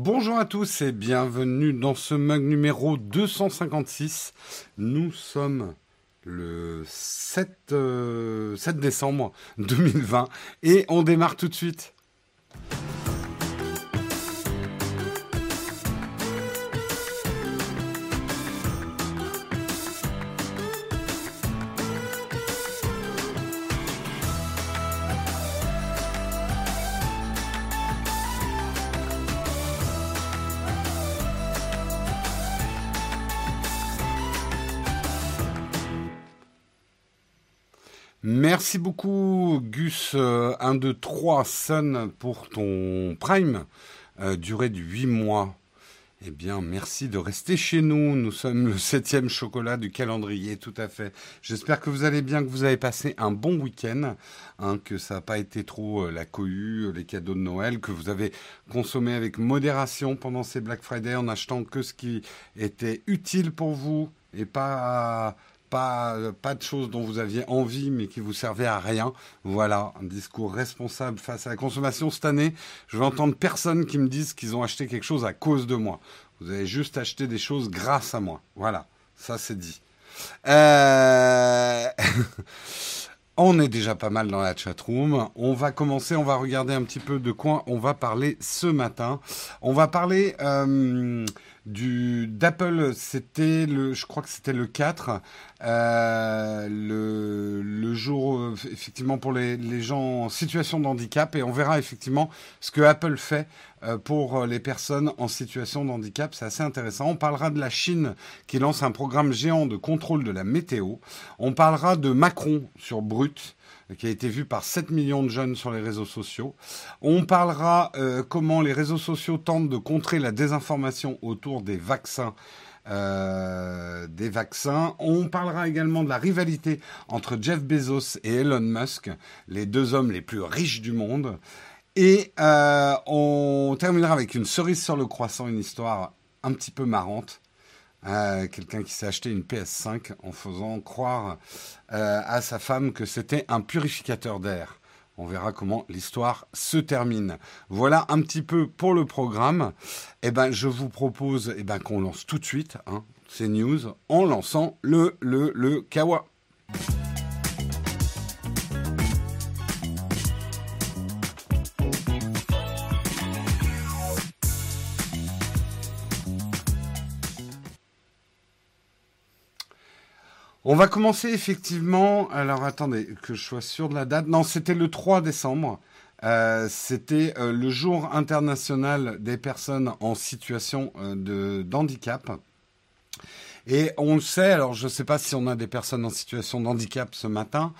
Bonjour à tous et bienvenue dans ce mug numéro 256. Nous sommes le 7, 7 euh, décembre 2020 et on démarre tout de suite. Merci beaucoup Gus 1, 2, 3 Sun pour ton Prime, euh, durée de 8 mois. Eh bien, merci de rester chez nous. Nous sommes le septième chocolat du calendrier, tout à fait. J'espère que vous allez bien, que vous avez passé un bon week-end, hein, que ça n'a pas été trop euh, la cohue, les cadeaux de Noël, que vous avez consommé avec modération pendant ces Black Friday en achetant que ce qui était utile pour vous et pas pas, pas de choses dont vous aviez envie mais qui vous servaient à rien. Voilà, un discours responsable face à la consommation cette année. Je vais entendre personne qui me dise qu'ils ont acheté quelque chose à cause de moi. Vous avez juste acheté des choses grâce à moi. Voilà, ça c'est dit. Euh... On est déjà pas mal dans la chatroom. On va commencer, on va regarder un petit peu de quoi on va parler ce matin. On va parler euh, d'Apple, c'était le, je crois que c'était le 4, euh, le, jour euh, effectivement pour les, les, gens en situation de handicap et on verra effectivement ce que Apple fait euh, pour les personnes en situation de handicap. C'est assez intéressant. On parlera de la Chine qui lance un programme géant de contrôle de la météo. On parlera de Macron sur Brut qui a été vu par 7 millions de jeunes sur les réseaux sociaux. On parlera euh, comment les réseaux sociaux tentent de contrer la désinformation autour des vaccins. Euh, des vaccins. On parlera également de la rivalité entre Jeff Bezos et Elon Musk, les deux hommes les plus riches du monde. Et euh, on terminera avec une cerise sur le croissant, une histoire un petit peu marrante quelqu'un qui s'est acheté une PS5 en faisant croire euh, à sa femme que c'était un purificateur d'air. On verra comment l'histoire se termine. Voilà un petit peu pour le programme. Eh ben, je vous propose eh ben, qu'on lance tout de suite hein, ces news en lançant le, le, le Kawa. On va commencer effectivement. Alors attendez, que je sois sûr de la date. Non, c'était le 3 décembre. Euh, c'était euh, le jour international des personnes en situation euh, d'handicap. Et on le sait, alors je ne sais pas si on a des personnes en situation de handicap ce matin,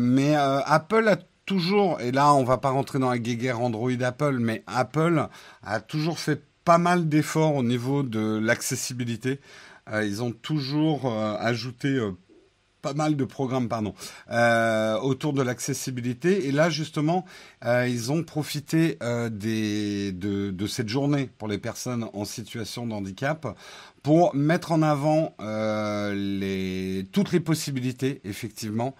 mais Apple a toujours, et là on va pas rentrer dans la guéguerre Android Apple, mais Apple a toujours fait pas mal d'efforts au niveau de l'accessibilité. Euh, ils ont toujours euh, ajouté euh, pas mal de programmes pardon, autour de l'accessibilité. Et là, justement, ils ont profité de, cette journée pour les personnes en situation de handicap pour mettre en avant toutes les possibilités, effectivement,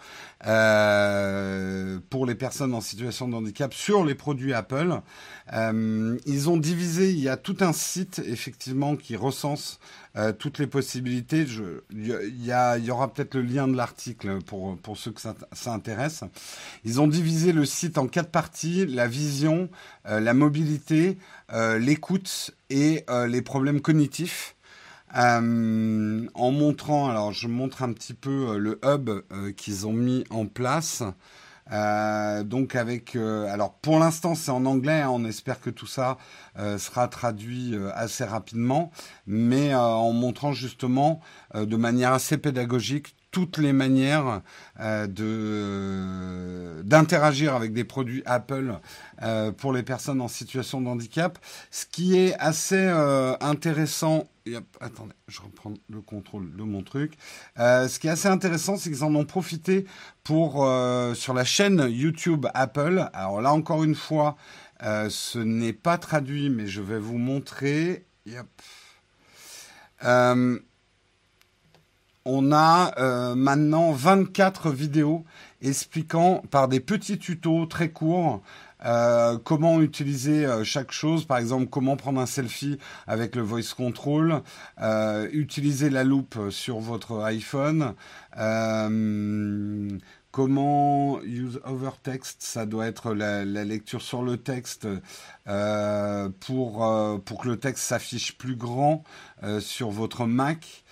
pour les personnes en situation de handicap sur les produits Apple. ils ont divisé, il y a tout un site, effectivement, qui recense euh, toutes les possibilités. Il y, aura peut-être le lien de l'article pour, pour ceux que ça, ça, intéresse. Ils ont divisé le site en quatre parties, la vision, euh, la mobilité, euh, l'écoute et les problèmes cognitifs. en montrant, alors je montre un petit peu le hub qu'ils ont mis en place. Euh, donc avec, euh, alors pour l'instant c'est en anglais, hein, on espère que tout ça euh, sera traduit assez rapidement, mais en montrant justement de manière assez pédagogique toutes les manières de d'interagir avec des produits Apple pour les personnes en situation de handicap, ce qui est assez intéressant attendez, je reprends le contrôle de mon truc. Euh, ce qui est assez intéressant, c'est qu'ils en ont profité pour euh, sur la chaîne YouTube Apple. Alors là, encore une fois, euh, ce n'est pas traduit, mais je vais vous montrer. on a maintenant 24 vidéos expliquant par des petits tutos très courts euh, comment utiliser euh, chaque chose, par exemple comment prendre un selfie avec le voice control, euh, utiliser la loupe sur votre iPhone, comment use over text, ça doit être la, lecture sur le texte pour, pour que le texte s'affiche plus grand sur votre Mac.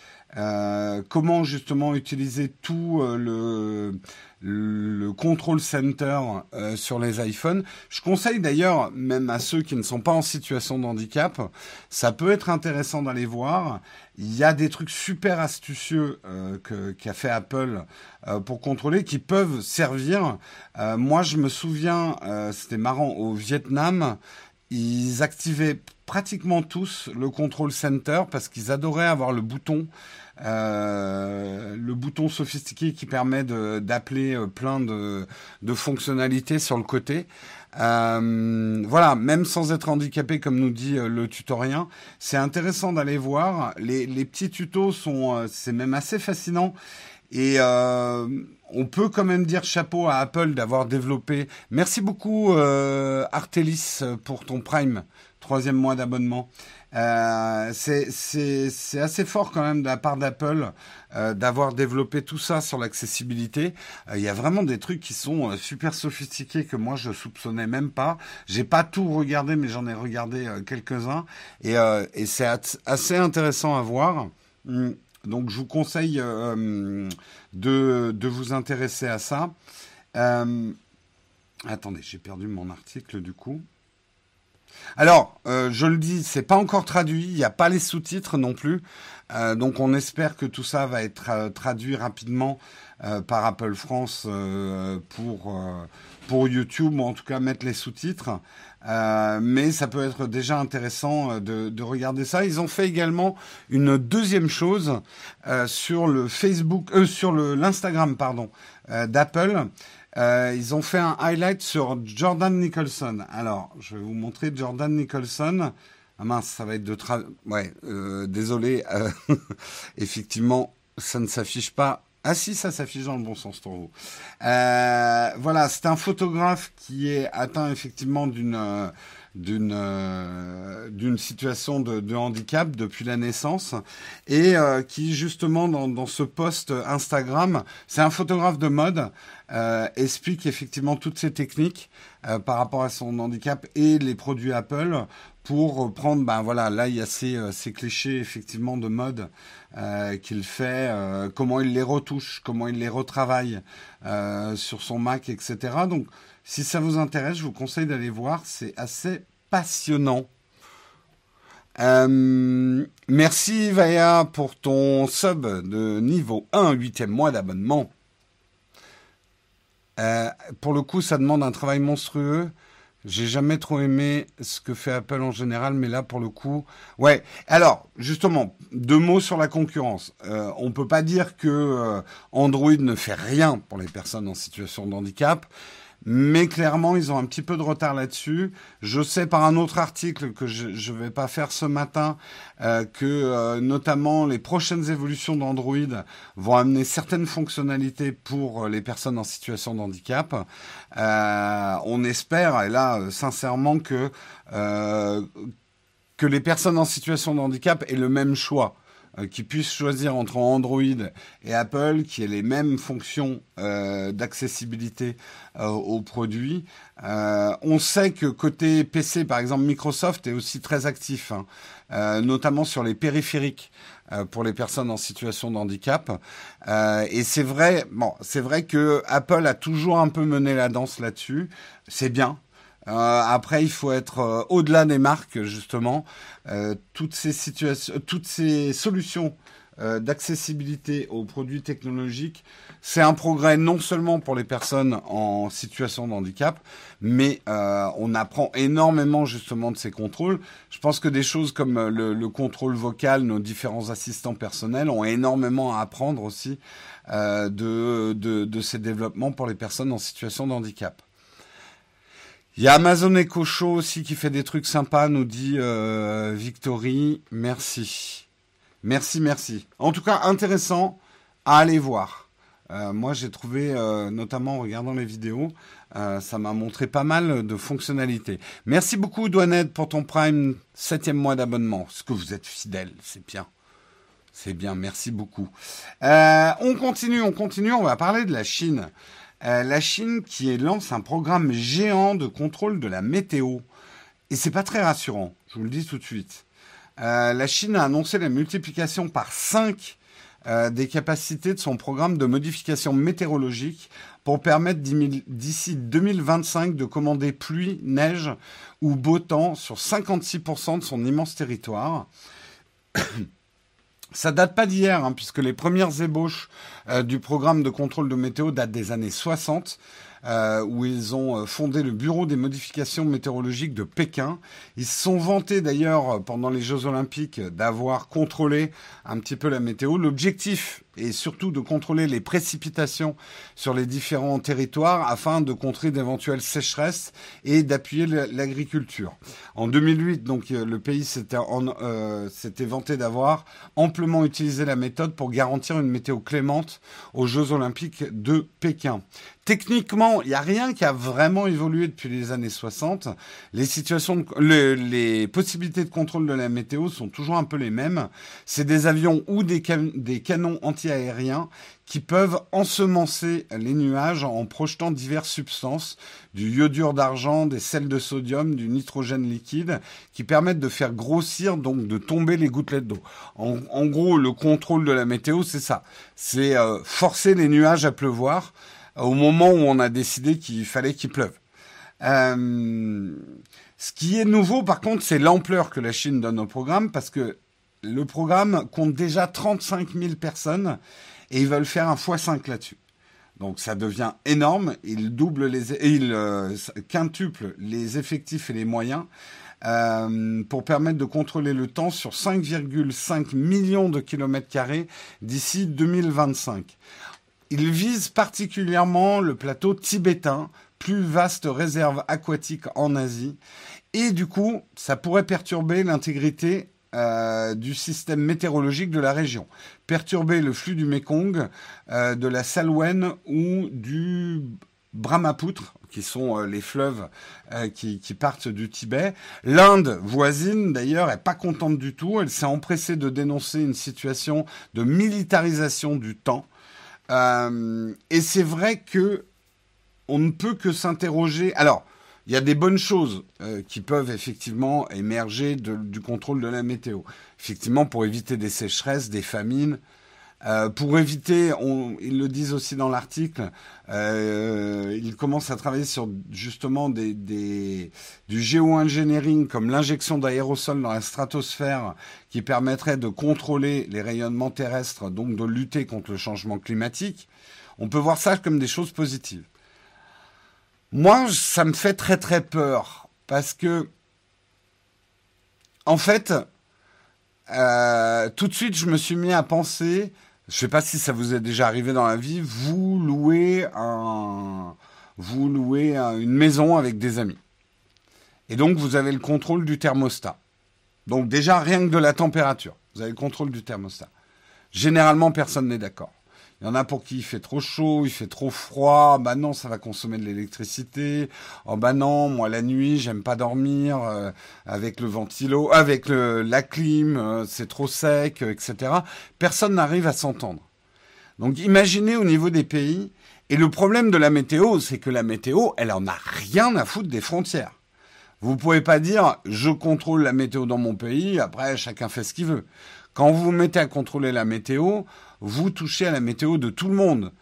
comment justement utiliser tout le, le control center euh, sur les iPhones. Je conseille d'ailleurs, même à ceux qui ne sont pas en situation de handicap, ça peut être intéressant d'aller voir. Il y a des trucs super astucieux euh, qu'a fait Apple euh, pour contrôler qui peuvent servir. moi, je me souviens, c'était marrant, au Vietnam, ils activaient pratiquement tous le control center parce qu'ils adoraient avoir le bouton euh, le bouton sophistiqué qui permet d'appeler euh, plein de, de, fonctionnalités sur le côté. Euh, voilà, même sans être handicapé, comme nous dit le tutorien, c'est intéressant d'aller voir. Les, les, petits tutos sont, c'est même assez fascinant. Et on peut quand même dire chapeau à Apple d'avoir développé. Merci beaucoup Artelis pour ton Prime, troisième mois d'abonnement. Euh, c'est assez fort quand même de la part d'Apple euh, d'avoir développé tout ça sur l'accessibilité. Euh, il y a vraiment des trucs qui sont super sophistiqués que moi je soupçonnais même pas. J'ai pas tout regardé, mais j'en ai regardé quelques-uns et, c'est assez intéressant à voir. Hum, donc je vous conseille de, de vous intéresser à ça. attendez, j'ai perdu mon article du coup. Alors, euh, je le dis, c'est pas encore traduit, il n'y a pas les sous-titres non plus. Euh, donc on espère que tout ça va être euh, traduit rapidement par Apple France pour, YouTube, ou en tout cas mettre les sous-titres. mais ça peut être déjà intéressant de, de, regarder ça. Ils ont fait également une deuxième chose sur le Facebook, sur l'Instagram pardon d'Apple. Euh, ils ont fait un highlight sur Jordan Nicholson. Alors, je vais vous montrer Jordan Nicholson. Ah mince, ça va être de tra... Ouais, euh, désolé. Euh, effectivement, ça ne s'affiche pas. Ah si, ça s'affiche dans le bon sens pour vous. voilà, c'est un photographe qui est atteint effectivement d'une d'une d'une situation de, handicap depuis la naissance et qui justement dans, dans ce post Instagram, c'est un photographe de mode, euh, explique effectivement toutes ces techniques euh, par rapport à son handicap et les produits Apple pour prendre, ben voilà, là il y a ces, ces clichés effectivement de mode qu'il fait, comment il les retouche, comment il les retravaille sur son Mac, etc. Donc si ça vous intéresse, je vous conseille d'aller voir, c'est assez passionnant. Euh, merci Vaya pour ton sub de niveau 1, 8e mois d'abonnement. Euh, pour le coup, ça demande un travail monstrueux. J'ai jamais trop aimé ce que fait Apple en général, mais là, pour le coup, ouais. Alors, justement, deux mots sur la concurrence. Euh, on peut pas dire que Android ne fait rien pour les personnes en situation de handicap. Mais clairement, ils ont un petit peu de retard là-dessus. Je sais par un autre article que je ne vais pas faire ce matin euh, que euh, notamment les prochaines évolutions d'Android vont amener certaines fonctionnalités pour euh, les personnes en situation de handicap. on espère, et là, sincèrement, que que les personnes en situation de handicap aient le même choix. Euh, qui puissent choisir entre Android et Apple, qui ait les mêmes fonctions euh, d'accessibilité euh, aux produits. on sait que côté PC, par exemple, Microsoft est aussi très actif, hein, notamment sur les périphériques pour les personnes en situation de handicap. et c'est vrai, bon, c'est vrai que Apple a toujours un peu mené la danse là-dessus. C'est bien, euh, après, il faut être euh, au-delà des marques, justement. Euh, toutes ces toutes ces solutions d'accessibilité aux produits technologiques, c'est un progrès non seulement pour les personnes en situation de handicap, mais on apprend énormément justement de ces contrôles. Je pense que des choses comme le, contrôle vocal, nos différents assistants personnels ont énormément à apprendre aussi de, de ces développements pour les personnes en situation de handicap. Il y a Amazon Echo Show aussi qui fait des trucs sympas, nous dit euh, Victory. Merci. Merci, merci. En tout cas, intéressant à aller voir. Euh, moi, j'ai trouvé, euh, notamment en regardant les vidéos, ça m'a montré pas mal de fonctionnalités. Merci beaucoup, Douanette, pour ton Prime septième mois d'abonnement. Ce que vous êtes fidèle, c'est bien. C'est bien, merci beaucoup. On continue, on continue, on va parler de la Chine. Euh, la Chine qui lance un programme géant de contrôle de la météo. Et c'est pas très rassurant, je vous le dis tout de suite. la Chine a annoncé la multiplication par 5 des capacités de son programme de modification météorologique pour permettre d'ici 2025 de commander pluie, neige ou beau temps sur 56% de son immense territoire. Ça date pas d'hier, hein, puisque les premières ébauches euh, du programme de contrôle de météo datent des années 60. Euh, où ils ont euh, fondé le Bureau des modifications météorologiques de Pékin. Ils se sont vantés d'ailleurs pendant les Jeux olympiques d'avoir contrôlé un petit peu la météo. L'objectif est surtout de contrôler les précipitations sur les différents territoires afin de contrer d'éventuelles sécheresses et d'appuyer l'agriculture. En 2008, donc euh, le pays s'était euh, vanté d'avoir amplement utilisé la méthode pour garantir une météo clémente aux Jeux olympiques de Pékin. Techniquement, il n'y a rien qui a vraiment évolué depuis les années 60. Les situations, les possibilités de contrôle de la météo sont toujours un peu les mêmes. C'est des avions ou des, des canons anti-aériens qui peuvent ensemencer les nuages en projetant diverses substances, du iodure d'argent, des sels de sodium, du nitrogène liquide, qui permettent de faire grossir, donc de tomber les gouttelettes d'eau. En, gros, le contrôle de la météo, c'est ça. C'est euh, forcer les nuages à pleuvoir au moment où on a décidé qu'il fallait qu'il pleuve. Euh, ce qui est nouveau, par contre, c'est l'ampleur que la Chine donne au programme, parce que le programme compte déjà 35 000 personnes et ils veulent faire un x5 là-dessus. Donc ça devient énorme. Ils doublent les, ils euh, quintuplent les effectifs et les moyens euh, pour permettre de contrôler le temps sur 5,5 millions de kilomètres carrés d'ici 2025. Il vise particulièrement le plateau tibétain, plus vaste réserve aquatique en Asie. Et du coup, ça pourrait perturber l'intégrité euh, du système météorologique de la région, perturber le flux du Mekong, euh, de la Salween ou du Brahmapoutre, qui sont euh, les fleuves qui, qui, partent du Tibet. L'Inde voisine, d'ailleurs, est pas contente du tout. Elle s'est empressée de dénoncer une situation de militarisation du temps et c'est vrai que on ne peut que s'interroger. Alors, il y a des bonnes choses euh, qui peuvent effectivement émerger du contrôle de la météo. Effectivement, pour éviter des sécheresses, des famines, euh, pour éviter, ils le disent aussi dans l'article, euh, ils commencent à travailler sur justement du géo-engineering comme l'injection d'aérosols dans la stratosphère qui permettrait de contrôler les rayonnements terrestres, donc de lutter contre le changement climatique. On peut voir ça comme des choses positives. Moi, ça me fait très très peur parce que, en fait, euh, tout de suite, je me suis mis à penser je ne sais pas si ça vous est déjà arrivé dans la vie, vous louez un, vous louez une maison avec des amis. Et donc vous avez le contrôle du thermostat. Donc déjà rien que de la température, vous avez le contrôle du thermostat. Généralement personne n'est d'accord. Il y en a pour qui il fait trop chaud, il fait trop froid. Bah non, ça va consommer de l'électricité. Oh bah non, moi la nuit, j'aime pas dormir euh, avec le ventilo, avec la clim, euh, c'est trop sec, euh, etc. Personne n'arrive à s'entendre. Donc imaginez au niveau des pays. Et le problème de la météo, c'est que la météo, elle en a rien à foutre des frontières. Vous pouvez pas dire je contrôle la météo dans mon pays, après chacun fait ce qu'il veut. Quand vous vous mettez à contrôler la météo, vous touchez à la météo de tout le monde.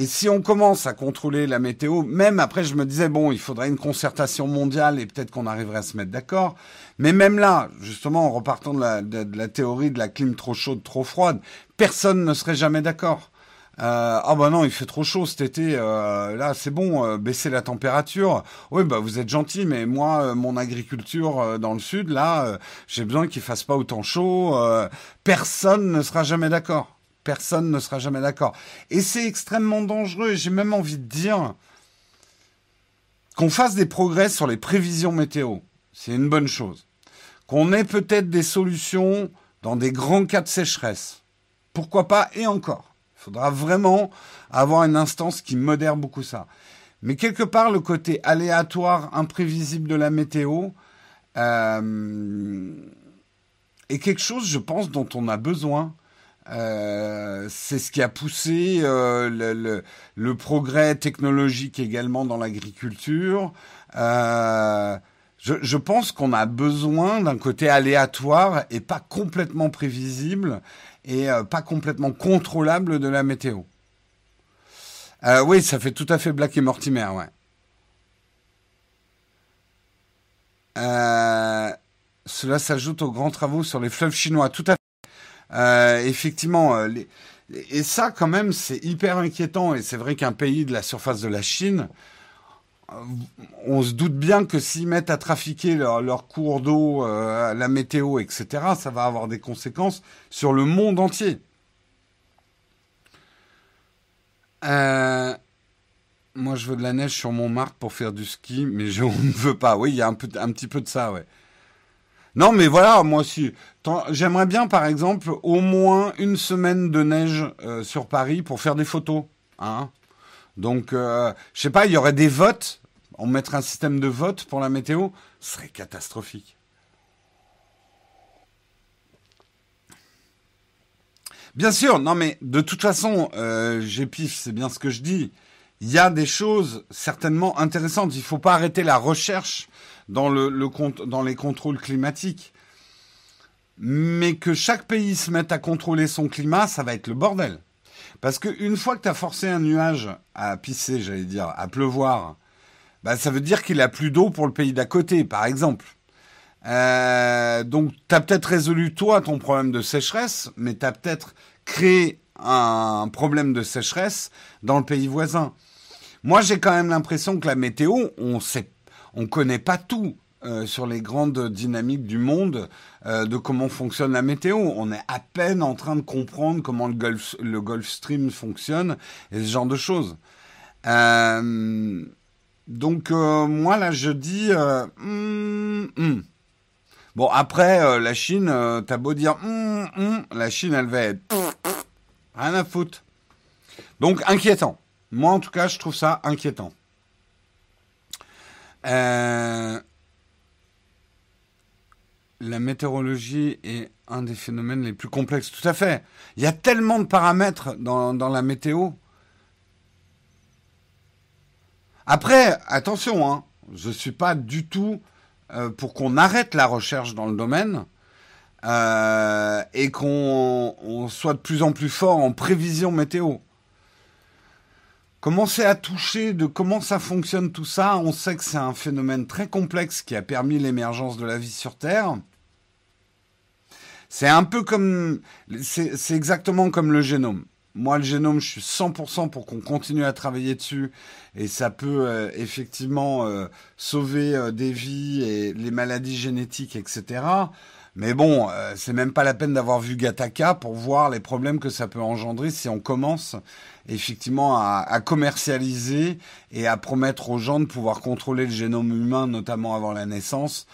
Et si on commence à contrôler la météo, même après je me disais, bon, il faudrait une concertation mondiale et peut-être qu'on arriverait à se mettre d'accord. Mais même là, justement, en repartant de la, théorie de la clim trop chaude, trop froide, personne ne serait jamais d'accord. Euh, ah bah non, il fait trop chaud cet été. Euh, là, c'est bon, euh, baisser la température. Oui, bah vous êtes gentil, mais moi, euh, mon agriculture euh, dans le sud, là, j'ai besoin qu'il fasse pas autant chaud. personne ne sera jamais d'accord. Personne ne sera jamais d'accord. Et c'est extrêmement dangereux. J'ai même envie de dire qu'on fasse des progrès sur les prévisions météo. C'est une bonne chose. Qu'on ait peut-être des solutions dans des grands cas de sécheresse. Pourquoi pas Et encore. Il faudra vraiment avoir une instance qui modère beaucoup ça. Mais quelque part, le côté aléatoire, imprévisible de la météo euh, est quelque chose, je pense, dont on a besoin. Euh, c'est ce qui a poussé euh, le, progrès technologique également dans l'agriculture. Euh, je, pense qu'on a besoin d'un côté aléatoire et pas complètement prévisible et pas complètement contrôlable de la météo. Oui, ça fait tout à fait Black et Mortimer, cela s'ajoute aux grands travaux sur les fleuves chinois, tout à. Euh, effectivement, euh, et ça, quand même, c'est hyper inquiétant. Et c'est vrai qu'un pays de la surface de la Chine, euh, on se doute bien que s'ils mettent à trafiquer leur, cours d'eau, la météo, etc., ça va avoir des conséquences sur le monde entier. Moi, je veux de la neige sur mon marque pour faire du ski, mais je ne veux pas. Oui, il y a un, un petit peu de ça, ouais. Non, mais voilà, moi aussi. J'aimerais bien, par exemple, au moins une semaine de neige euh, sur Paris pour faire des photos. Hein Donc, euh, je sais pas, il y aurait des votes. On mettrait un système de vote pour la météo. Ce serait catastrophique. Bien sûr, non mais de toute façon, euh, j'ai c'est bien ce que je dis. Il y a des choses certainement intéressantes. Il ne faut pas arrêter la recherche dans, le, le, dans les contrôles climatiques. Mais que chaque pays se mette à contrôler son climat, ça va être le bordel. Parce qu'une fois que tu as forcé un nuage à pisser, j'allais dire, à pleuvoir, bah, ça veut dire qu'il a plus d'eau pour le pays d'à côté, par exemple. Euh, donc, tu as peut-être résolu, toi, ton problème de sécheresse, mais tu as peut-être créé un problème de sécheresse dans le pays voisin. Moi, j'ai quand même l'impression que la météo, on sait, on connaît pas tout. Euh, sur les grandes dynamiques du monde euh, de comment fonctionne la météo. On est à peine en train de comprendre comment le Gulf, le Gulf Stream fonctionne et ce genre de choses. Euh, donc moi là je dis mm, mm. bon après la Chine t'as beau dire mm, la Chine elle va être rien à foutre. Donc inquiétant. Moi en tout cas je trouve ça inquiétant. Euh, la météorologie est un des phénomènes les plus complexes. Tout à fait. Il y a tellement de paramètres dans, la météo. Après, attention, hein, je ne suis pas du tout euh, pour qu'on arrête la recherche dans le domaine euh, et qu'on soit de plus en plus fort en prévision météo. Commencer à toucher de comment ça fonctionne tout ça, on sait que c'est un phénomène très complexe qui a permis l'émergence de la vie sur Terre. C'est un peu comme, c'est exactement comme le génome. Moi, le génome, je suis 100% pour qu'on continue à travailler dessus et ça peut euh, effectivement euh, sauver euh, des vies et les maladies génétiques, etc. Mais bon, c'est même pas la peine d'avoir vu Gataka pour voir les problèmes que ça peut engendrer si on commence effectivement à, à, commercialiser et à promettre aux gens de pouvoir contrôler le génome humain, notamment avant la naissance.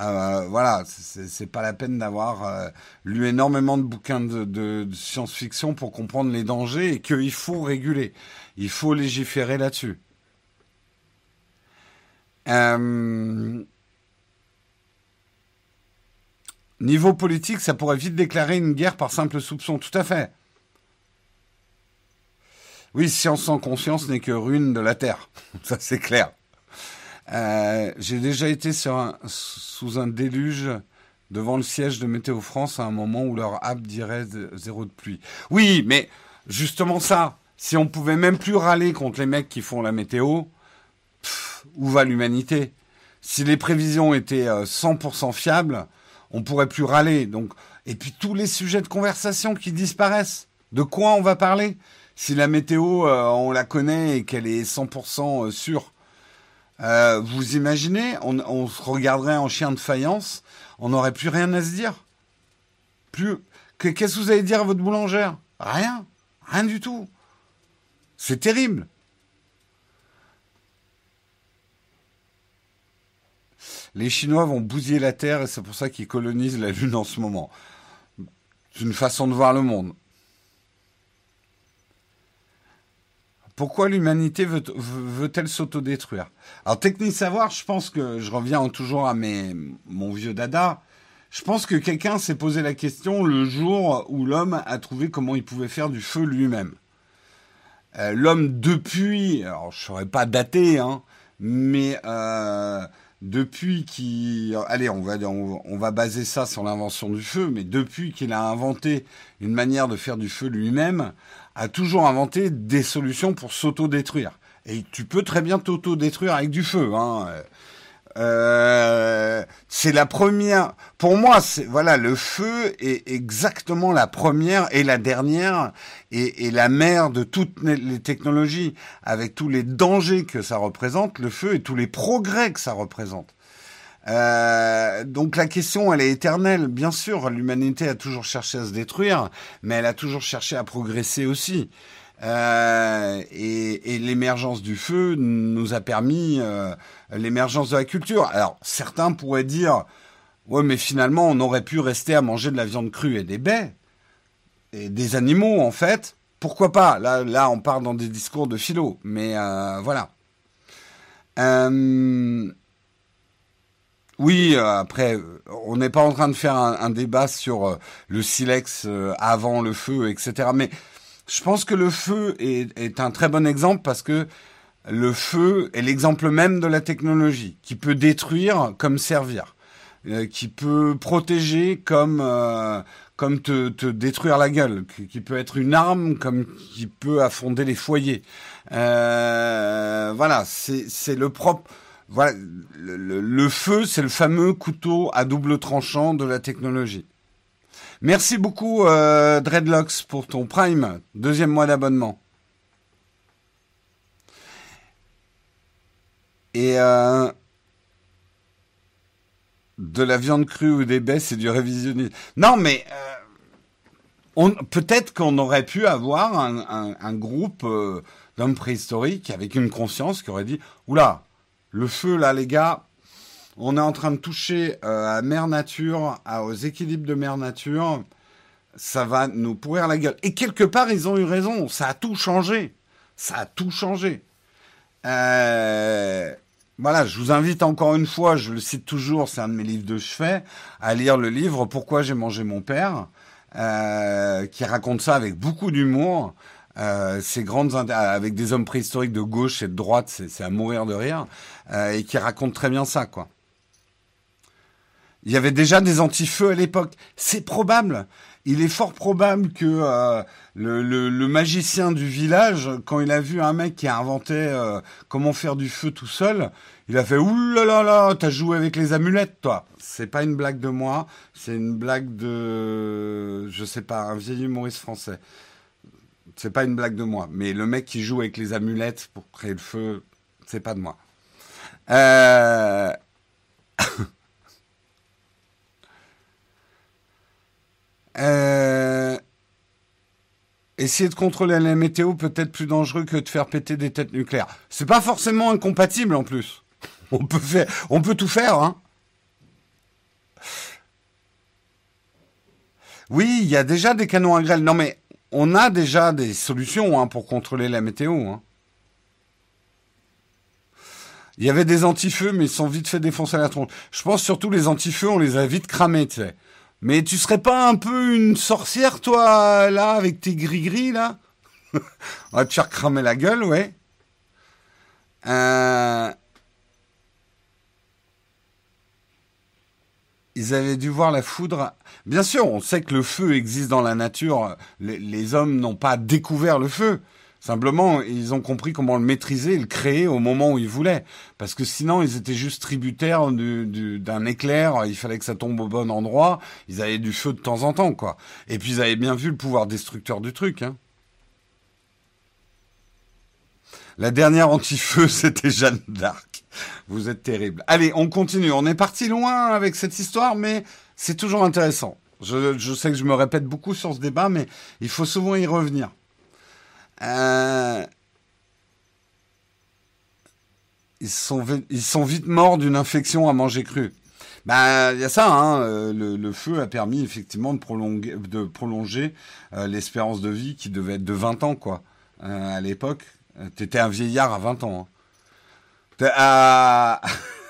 Euh, voilà, c'est pas la peine d'avoir euh, lu énormément de bouquins de, de, de science-fiction pour comprendre les dangers et qu'il faut réguler, il faut légiférer là-dessus. Euh, niveau politique, ça pourrait vite déclarer une guerre par simple soupçon, tout à fait. Oui, science sans conscience n'est que ruine de la Terre. Ça, c'est clair. Euh, J'ai déjà été sous un déluge devant le siège de Météo France à un moment où leur app dirait zéro de pluie. Oui, mais justement ça, si on pouvait même plus râler contre les mecs qui font la météo, où va l'humanité? Si les prévisions étaient 100% fiables, on pourrait plus râler. Donc, et puis tous les sujets de conversation qui disparaissent. De quoi on va parler? Si la météo, euh, on la connaît et qu'elle est 100% euh, sûre. Euh, vous imaginez, on, se regarderait en chien de faïence, on n'aurait plus rien à se dire. Plus. Qu'est-ce que vous allez dire à votre boulangère? Rien. Rien du tout. C'est terrible. Les Chinois vont bousiller la Terre et c'est pour ça qu'ils colonisent la Lune en ce moment. C'est une façon de voir le monde. Pourquoi l'humanité veut-elle s'autodétruire? Alors, technique savoir, je pense que je reviens toujours à mes, mon vieux dada. Je pense que quelqu'un s'est posé la question le jour où l'homme a trouvé comment il pouvait faire du feu lui-même. Euh, l'homme depuis, alors je ne saurais pas dater, hein, mais euh, depuis qu'il, allez, on, va baser ça sur l'invention du feu, mais depuis qu'il a inventé une manière de faire du feu lui-même, a toujours inventé des solutions pour s'auto-détruire. Et tu peux très bien t'auto-détruire avec du feu. Hein. Euh, c'est la première. Pour moi, c'est voilà, le feu est exactement la première et la dernière et, la mère de toutes les technologies, avec tous les dangers que ça représente, le feu et tous les progrès que ça représente. Euh, donc la question, elle est éternelle. Bien sûr, l'humanité a toujours cherché à se détruire, mais elle a toujours cherché à progresser aussi. Euh, et, l'émergence du feu nous a permis euh, l'émergence de la culture. Alors certains pourraient dire, ouais, mais finalement on aurait pu rester à manger de la viande crue et des baies et des animaux en fait. Pourquoi pas? Là, là, on part dans des discours de philo, mais voilà. Euh, oui, euh, après, on n'est pas en train de faire un, un débat sur le silex avant le feu, etc. Mais je pense que le feu est, un très bon exemple parce que le feu est l'exemple même de la technologie qui peut détruire comme servir, euh, qui peut protéger comme euh, comme te, te, détruire la gueule, qui, peut être une arme comme qui peut affonder les foyers. Euh, voilà, c'est le propre. Voilà, le feu, c'est le fameux couteau à double tranchant de la technologie. Merci beaucoup, euh, Dreadlocks, pour ton Prime. Deuxième mois d'abonnement. Et euh, de la viande crue ou des baies, c'est du révisionnisme. Non, mais euh, peut-être qu'on aurait pu avoir un, groupe d'hommes préhistoriques avec une conscience qui aurait dit Oula, le feu là, les gars, on est en train de toucher euh, à Mère Nature, aux équilibres de Mère Nature. Ça va nous pourrir la gueule. Et quelque part, ils ont eu raison. Ça a tout changé. Ça a tout changé. Euh, voilà, je vous invite encore une fois, je le cite toujours, c'est un de mes livres de chevet, à lire le livre Pourquoi j'ai mangé mon père, euh, qui raconte ça avec beaucoup d'humour. Ces grandes avec des hommes préhistoriques de gauche et de droite, c'est à mourir de rire, et qui raconte très bien ça, quoi. Il y avait déjà des antifeux à l'époque. C'est probable. Il est fort probable que euh, le, magicien du village, quand il a vu un mec qui a inventé euh, comment faire du feu tout seul, il a fait Ouh là là là, t'as joué avec les amulettes, toi. C'est pas une blague de moi, c'est une blague de, je sais pas, un vieil humoriste français. C'est pas une blague de moi, mais le mec qui joue avec les amulettes pour créer le feu, c'est pas de moi. Euh... Euh, essayer de contrôler la météo peut être plus dangereux que de faire péter des têtes nucléaires. C'est pas forcément incompatible en plus. On peut on peut tout faire, hein. Oui, il y a déjà des canons à grêle. Non mais on a déjà des solutions hein, pour contrôler la météo. Hein. Il y avait des antifeux, mais ils sont vite fait défoncer la tronche. Je pense surtout les antifeux, on les a vite cramés, tu sais. Mais tu serais pas un peu une sorcière, toi, là, avec tes gris-gris, là? On va te faire cramer la gueule, ouais. Euh, ils avaient dû voir la foudre. Bien sûr, on sait que le feu existe dans la nature. les hommes n'ont pas découvert le feu. Simplement, ils ont compris comment le maîtriser et le créer au moment où ils voulaient. Parce que sinon, ils étaient juste tributaires d'un éclair. Il fallait que ça tombe au bon endroit. Ils avaient du feu de temps en temps, quoi. Et puis, ils avaient bien vu le pouvoir destructeur du truc. Hein. La dernière anti-feu, c'était Jeanne d'Arc. Vous êtes terrible. Allez, on continue. On est parti loin avec cette histoire, mais c'est toujours intéressant. je sais que je me répète beaucoup sur ce débat, mais il faut souvent y revenir. Euh, ils, sont, ils sont vite morts d'une infection à manger cru. Ben, il y a ça, hein, euh, le, feu a permis effectivement de prolonger, de prolonger euh, l'espérance de vie qui devait être de 20 ans, quoi, à l'époque. T'étais un vieillard à 20 ans. Hein. À...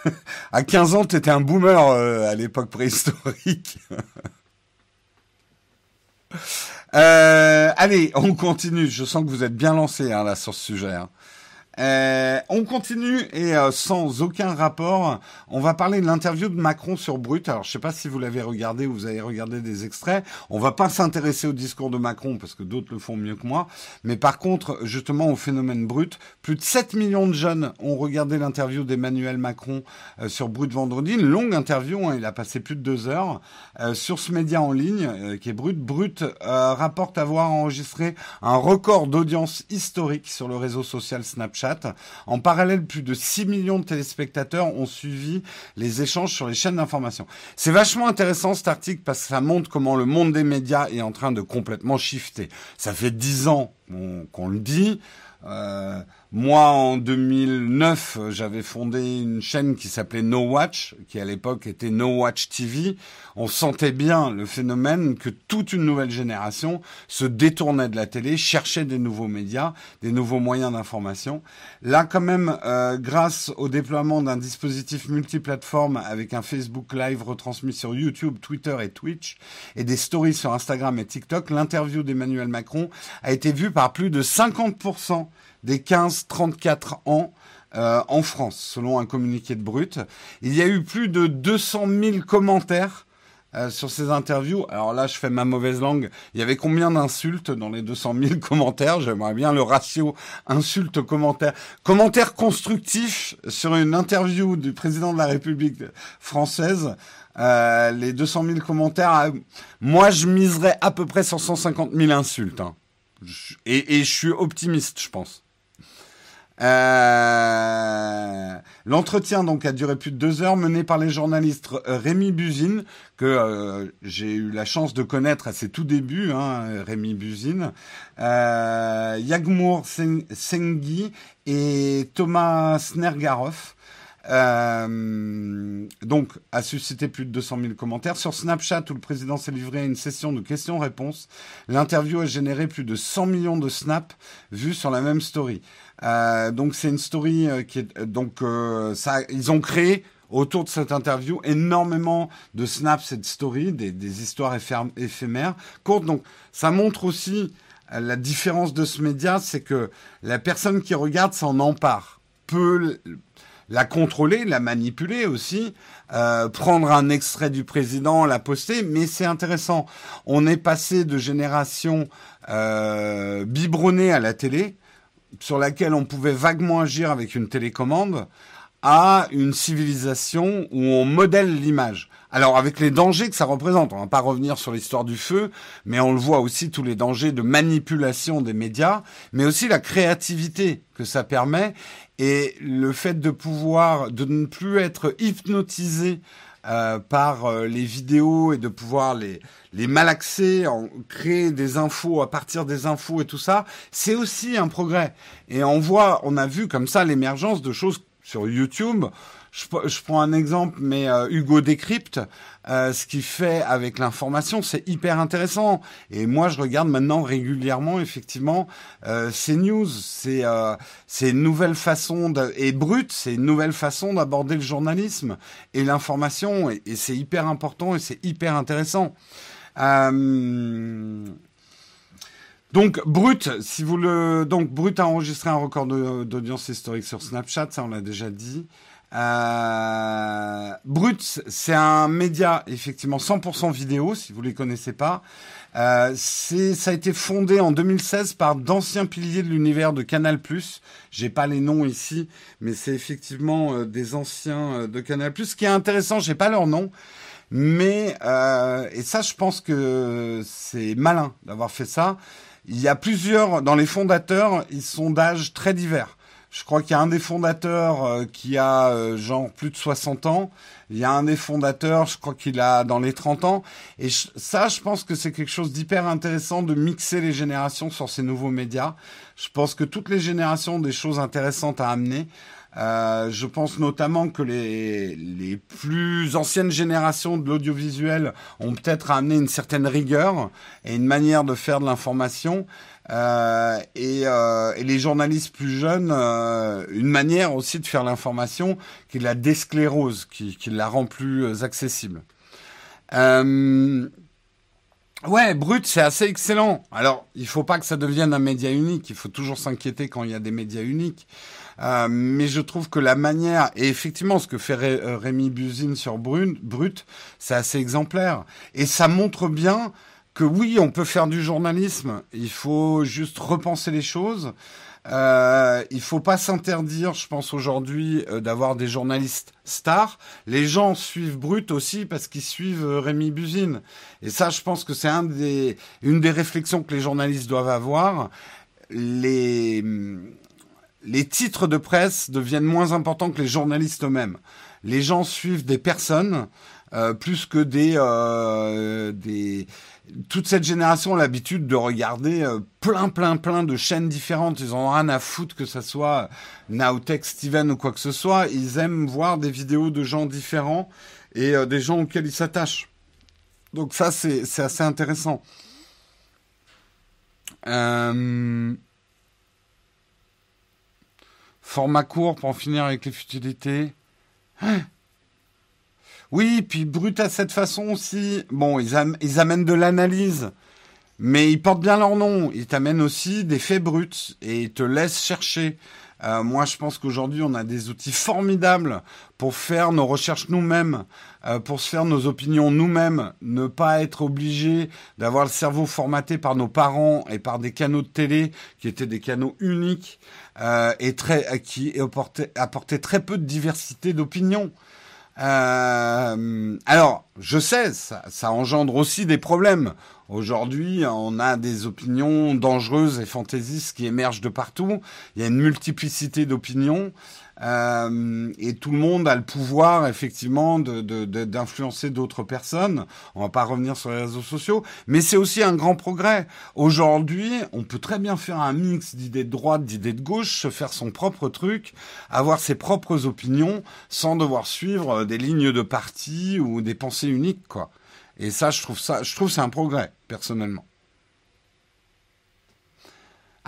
à 15 ans, t'étais un boomer à l'époque préhistorique. allez, on continue. Je sens que vous êtes bien lancé hein, là sur ce sujet. Hein. Euh, on continue et euh, sans aucun rapport, on va parler de l'interview de Macron sur Brut. Alors je sais pas si vous l'avez regardé ou vous avez regardé des extraits. On va pas s'intéresser au discours de Macron parce que d'autres le font mieux que moi. Mais par contre, justement au phénomène Brut, plus de 7 millions de jeunes ont regardé l'interview d'Emmanuel Macron euh, sur Brut vendredi. Une longue interview, hein, il a passé plus de deux heures sur ce média en ligne qui est Brut. Brut rapporte avoir enregistré un record d'audience historique sur le réseau social Snapchat en parallèle, plus de 6 millions de téléspectateurs ont suivi les échanges sur les chaînes d'information. C'est vachement intéressant cet article parce que ça montre comment le monde des médias est en train de complètement shifter. Ça fait 10 ans qu'on le dit. Euh, moi, en 2009, j'avais fondé une chaîne qui s'appelait No Watch, qui à l'époque était No Watch TV. On sentait bien le phénomène que toute une nouvelle génération se détournait de la télé, cherchait des nouveaux médias, des nouveaux moyens d'information. Là, quand même, euh, grâce au déploiement d'un dispositif multiplateforme avec un Facebook Live retransmis sur YouTube, Twitter et Twitch, et des stories sur Instagram et TikTok, l'interview d'Emmanuel Macron a été vue par plus de 50% des 15-34 ans euh, en France, selon un communiqué de Brut. Il y a eu plus de 200 000 commentaires euh, sur ces interviews. Alors là, je fais ma mauvaise langue. Il y avait combien d'insultes dans les 200 000 commentaires? J'aimerais bien le ratio insultes-commentaires. Commentaires constructifs sur une interview du président de la République française. Euh, les 200 000 commentaires, moi je miserais à peu près sur 150 000 insultes. Hein. et je suis optimiste, je pense. Euh, l'entretien donc a duré plus de deux heures, mené par les journalistes euh, Rémi Buzine, que euh, j'ai eu la chance de connaître à ses tout débuts, hein, Rémi Buzine, Yagmour Sengi et Thomas Snergarov. Euh, donc, a suscité plus de 200 000 commentaires. Sur Snapchat, où le président s'est livré à une session de questions-réponses, l'interview a généré plus de 100 millions de snaps vus sur la même story. Euh, donc, c'est une story euh, qui est... Donc, ça, ils ont créé autour de cette interview énormément de snaps et de stories, des, histoires éphémères, courtes. Donc, ça montre aussi la différence de ce média, c'est que la personne qui regarde s'en empare, peut la contrôler, la manipuler aussi, euh, prendre un extrait du président, la poster, mais c'est intéressant. On est passé de génération euh, biberonnée à la télé, sur laquelle on pouvait vaguement agir avec une télécommande, à une civilisation où on modèle l'image. Alors avec les dangers que ça représente, on va pas revenir sur l'histoire du feu, mais on le voit aussi tous les dangers de manipulation des médias, mais aussi la créativité que ça permet et le fait de pouvoir, de ne plus être hypnotisé euh, par euh, les vidéos et de pouvoir les, les malaxer, en, créer des infos à partir des infos et tout ça, c'est aussi un progrès. Et on voit, on a vu comme ça l'émergence de choses sur YouTube je, prends un exemple, mais euh, Hugo décrypte euh, ce qu'il fait avec l'information, c'est hyper intéressant. Et moi, je regarde maintenant régulièrement, effectivement, euh, ces news, c'est euh, une nouvelle façon de, et brute, c'est une nouvelle façon d'aborder le journalisme et l'information, et, c'est hyper important et c'est hyper intéressant. Donc Brut, si vous le donc Brut a enregistré un record d'audience historique sur Snapchat, ça on l'a déjà dit. Euh, Brut, c'est un média effectivement 100% vidéo, si vous les connaissez pas. Euh, ça a été fondé en 2016 par d'anciens piliers de l'univers de Canal+. J'ai pas les noms ici, mais c'est effectivement euh, des anciens euh, de Canal+. Ce qui est intéressant, j'ai pas leur nom, mais euh, et ça, je pense que c'est malin d'avoir fait ça. Il y a plusieurs dans les fondateurs, ils sont d'âge très divers. Je crois qu'il y a un des fondateurs euh, qui a euh, genre plus de 60 ans. Il y a un des fondateurs, je crois qu'il a dans les 30 ans. Et ça, je pense que c'est quelque chose d'hyper intéressant de mixer les générations sur ces nouveaux médias. Je pense que toutes les générations ont des choses intéressantes à amener. Euh, je pense notamment que les, les plus anciennes générations de l'audiovisuel ont peut-être amené une certaine rigueur et une manière de faire de l'information. Euh, et, euh, et, les journalistes plus jeunes, euh, une manière aussi de faire l'information qui la désclérose, qui, qui la rend plus euh, accessible. Euh, ouais, Brut, c'est assez excellent. Alors, il faut pas que ça devienne un média unique. Il faut toujours s'inquiéter quand il y a des médias uniques. Euh, mais je trouve que la manière, et effectivement, ce que fait Rémi Buzine sur Brut, Brut c'est assez exemplaire. Et ça montre bien que oui, on peut faire du journalisme, il faut juste repenser les choses. Euh, il faut pas s'interdire, je pense aujourd'hui, euh, d'avoir des journalistes stars. Les gens suivent Brut aussi parce qu'ils suivent euh, Rémi Buzine. Et ça, je pense que c'est une des réflexions que les journalistes doivent avoir. Les, les titres de presse deviennent moins importants que les journalistes eux-mêmes. Les gens suivent des personnes euh, plus que des toute cette génération a l'habitude de regarder euh, plein, plein, plein de chaînes différentes. Ils ont rien à foutre que ça soit Nowtech, Steven ou quoi que ce soit. Ils aiment voir des vidéos de gens différents et euh, des gens auxquels ils s'attachent. Donc ça, c'est assez intéressant. Euh... Format court pour en finir avec les futilités. Oui, puis brut à cette façon aussi. Bon, ils, amènent de l'analyse, mais ils portent bien leur nom. Ils t'amènent aussi des faits bruts et ils te laissent chercher. Euh, moi, je pense qu'aujourd'hui, on a des outils formidables pour faire nos recherches nous-mêmes, euh, pour se faire nos opinions nous-mêmes, ne pas être obligé d'avoir le cerveau formaté par nos parents et par des canaux de télé qui étaient des canaux uniques euh, et qui apportaient très peu de diversité d'opinions. Euh, alors, je sais, ça, ça, engendre aussi des problèmes. Aujourd'hui, on a des opinions dangereuses et fantaisistes qui émergent de partout. Il y a une multiplicité d'opinions. Euh, et tout le monde a le pouvoir, effectivement, d'influencer d'autres personnes. On va pas revenir sur les réseaux sociaux, mais c'est aussi un grand progrès. Aujourd'hui, on peut très bien faire un mix d'idées de droite, d'idées de gauche, se faire son propre truc, avoir ses propres opinions, sans devoir suivre des lignes de parti ou des pensées uniques, quoi. Et ça, je trouve ça, je trouve c'est un progrès, personnellement.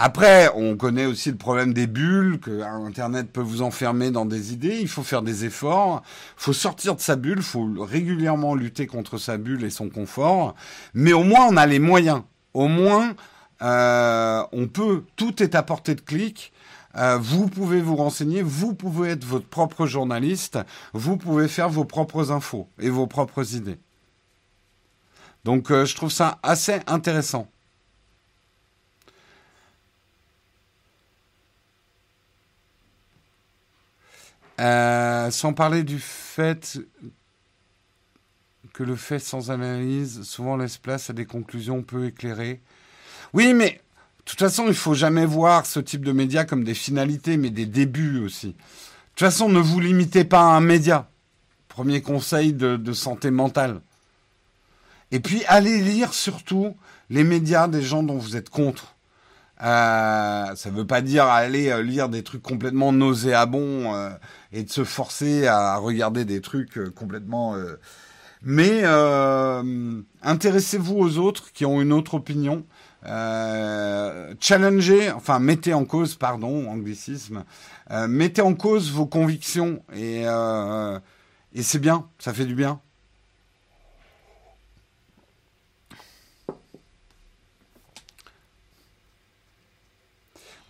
Après, on connaît aussi le problème des bulles, que Internet peut vous enfermer dans des idées. Il faut faire des efforts. Il faut sortir de sa bulle. Il faut régulièrement lutter contre sa bulle et son confort. Mais au moins, on a les moyens. Au moins, euh, on peut. Tout est à portée de clic. Euh, vous pouvez vous renseigner, vous pouvez être votre propre journaliste, vous pouvez faire vos propres infos et vos propres idées. Donc euh, je trouve ça assez intéressant. Euh, sans parler du fait que le fait sans analyse souvent laisse place à des conclusions peu éclairées. Oui, mais de toute façon, il faut jamais voir ce type de médias comme des finalités, mais des débuts aussi. De toute façon, ne vous limitez pas à un média. Premier conseil de, santé mentale. Et puis, allez lire surtout les médias des gens dont vous êtes contre. Euh, ça ne veut pas dire aller euh, lire des trucs complètement nauséabonds euh, et de se forcer à regarder des trucs euh, complètement. Euh, mais euh, intéressez-vous aux autres qui ont une autre opinion. Challengez, enfin mettez en cause, pardon, anglicisme, mettez en cause vos convictions et, et c'est bien, ça fait du bien.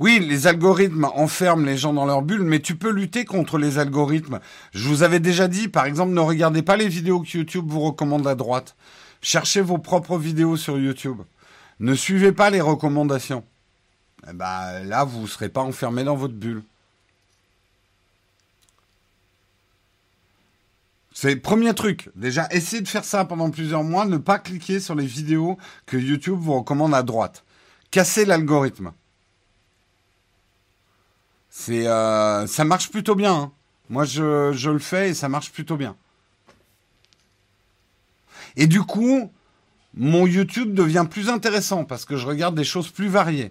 Oui, les algorithmes enferment les gens dans leur bulle, mais tu peux lutter contre les algorithmes. Je vous avais déjà dit, par exemple, ne regardez pas les vidéos que YouTube vous recommande à droite. Cherchez vos propres vidéos sur YouTube. Ne suivez pas les recommandations. Eh ben, là, vous ne serez pas enfermé dans votre bulle. C'est le premier truc. Déjà, essayez de faire ça pendant plusieurs mois. Ne pas cliquer sur les vidéos que YouTube vous recommande à droite. Cassez l'algorithme. C'est, euh, ça marche plutôt bien. Hein. Moi, je, le fais et ça marche plutôt bien. Et du coup, mon YouTube devient plus intéressant parce que je regarde des choses plus variées.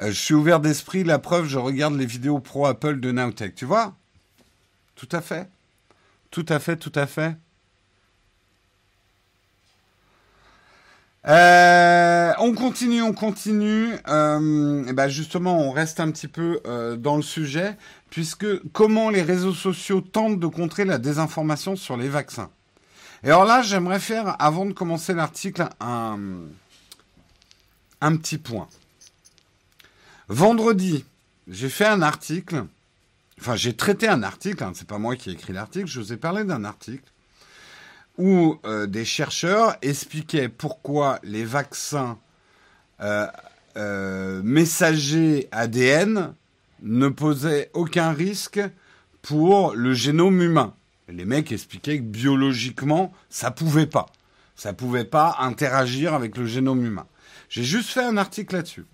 Euh, je suis ouvert d'esprit, la preuve, je regarde les vidéos pro Apple de Nowtech, tu vois? Tout à fait. Tout à fait, tout à fait. Euh, on continue, on continue. Euh, ben justement, on reste un petit peu euh, dans le sujet, puisque comment les réseaux sociaux tentent de contrer la désinformation sur les vaccins. Et alors là, j'aimerais faire, avant de commencer l'article, un, un petit point. Vendredi, j'ai fait un article, enfin j'ai traité un article, hein, c'est pas moi qui ai écrit l'article, je vous ai parlé d'un article où euh, des chercheurs expliquaient pourquoi les vaccins euh, euh, messagers ADN ne posaient aucun risque pour le génome humain. les mecs expliquaient que biologiquement, ça pouvait pas. Ça pouvait pas interagir avec le génome humain. J'ai juste fait un article là-dessus.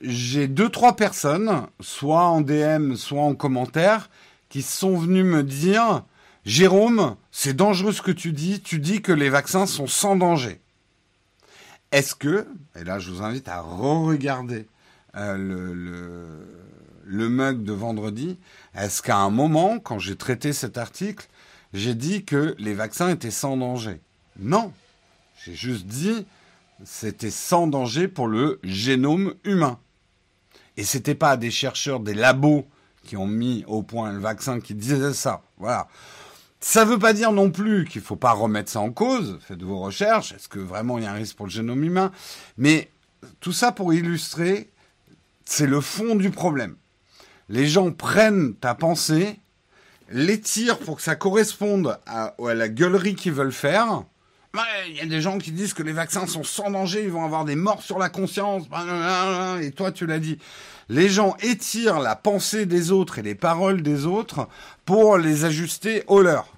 J'ai deux, trois personnes, soit en DM, soit en commentaire, qui sont venus me dire Jérôme, c'est dangereux ce que tu dis, tu dis que les vaccins sont sans danger. Est-ce que, et là je vous invite à re-regarder euh, le, le, mug de vendredi, est-ce qu'à un moment, quand j'ai traité cet article, j'ai dit que les vaccins étaient sans danger? Non, j'ai juste dit c'était sans danger pour le génome humain. Et c'était pas des chercheurs des labos qui ont mis au point le vaccin qui disaient ça. Voilà. Ça ne veut pas dire non plus qu'il ne faut pas remettre ça en cause. Faites vos recherches. Est-ce que vraiment il y a un risque pour le génome humain? Mais tout ça pour illustrer, c'est le fond du problème. Les gens prennent ta pensée, l'étirent pour que ça corresponde à, la gueulerie qu'ils veulent faire. Il y a des gens qui disent que les vaccins sont sans danger, ils vont avoir des morts sur la conscience. Et toi, tu l'as dit. Les gens étirent la pensée des autres et les paroles des autres pour les ajuster au leur.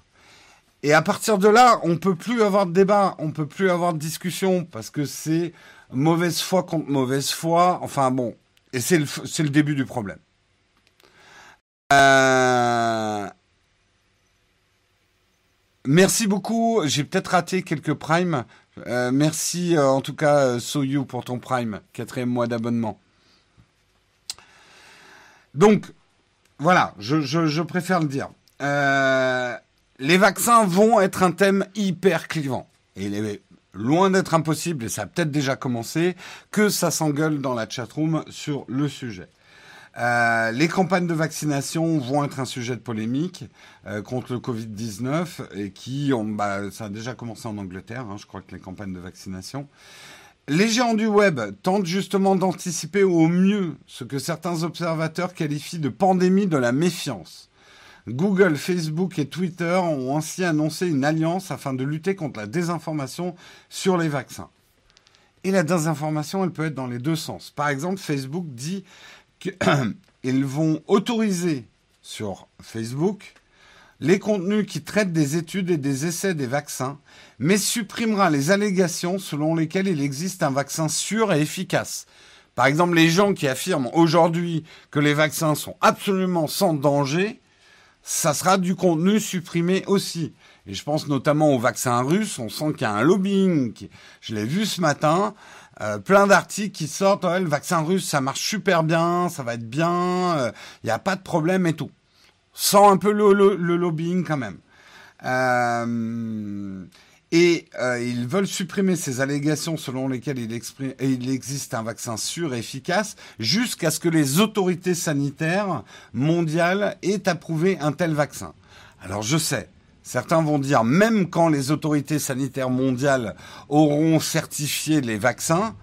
Et à partir de là, on peut plus avoir de débat, on peut plus avoir de discussion parce que c'est mauvaise foi contre mauvaise foi. Enfin bon, et c'est le, le début du problème. Euh, merci beaucoup. J'ai peut-être raté quelques primes. Euh, merci euh, en tout cas Soyu pour ton prime, quatrième mois d'abonnement. Donc voilà, je, je, préfère le dire. Les vaccins vont être un thème hyper clivant. Et il est loin d'être impossible, et ça a peut-être déjà commencé, que ça s'engueule dans la chatroom sur le sujet. Euh, les campagnes de vaccination vont être un sujet de polémique euh, contre le Covid-19 et qui ont, bah, ça a déjà commencé en Angleterre, hein, je crois que les campagnes de vaccination. Les géants du web tentent justement d'anticiper au mieux ce que certains observateurs qualifient de pandémie de la méfiance. Google, Facebook et Twitter ont ainsi annoncé une alliance afin de lutter contre la désinformation sur les vaccins. Et la désinformation, elle peut être dans les deux sens. Par exemple, Facebook dit qu'ils vont autoriser sur Facebook les contenus qui traitent des études et des essais des vaccins, mais supprimera les allégations selon lesquelles il existe un vaccin sûr et efficace. Par exemple, les gens qui affirment aujourd'hui que les vaccins sont absolument sans danger, ça sera du contenu supprimé aussi. Et je pense notamment au vaccin russe, on sent qu'il y a un lobbying. Je l'ai vu ce matin, euh, plein d'articles qui sortent, le vaccin russe, ça marche super bien, ça va être bien, il euh, n'y a pas de problème et tout. Sent un peu le, le lobbying quand même. Euh, et euh, ils veulent supprimer ces allégations selon lesquelles il, existe un vaccin sûr et efficace jusqu'à ce que les autorités sanitaires mondiales aient approuvé un tel vaccin. Alors je sais, certains vont dire même quand les autorités sanitaires mondiales auront certifié les vaccins,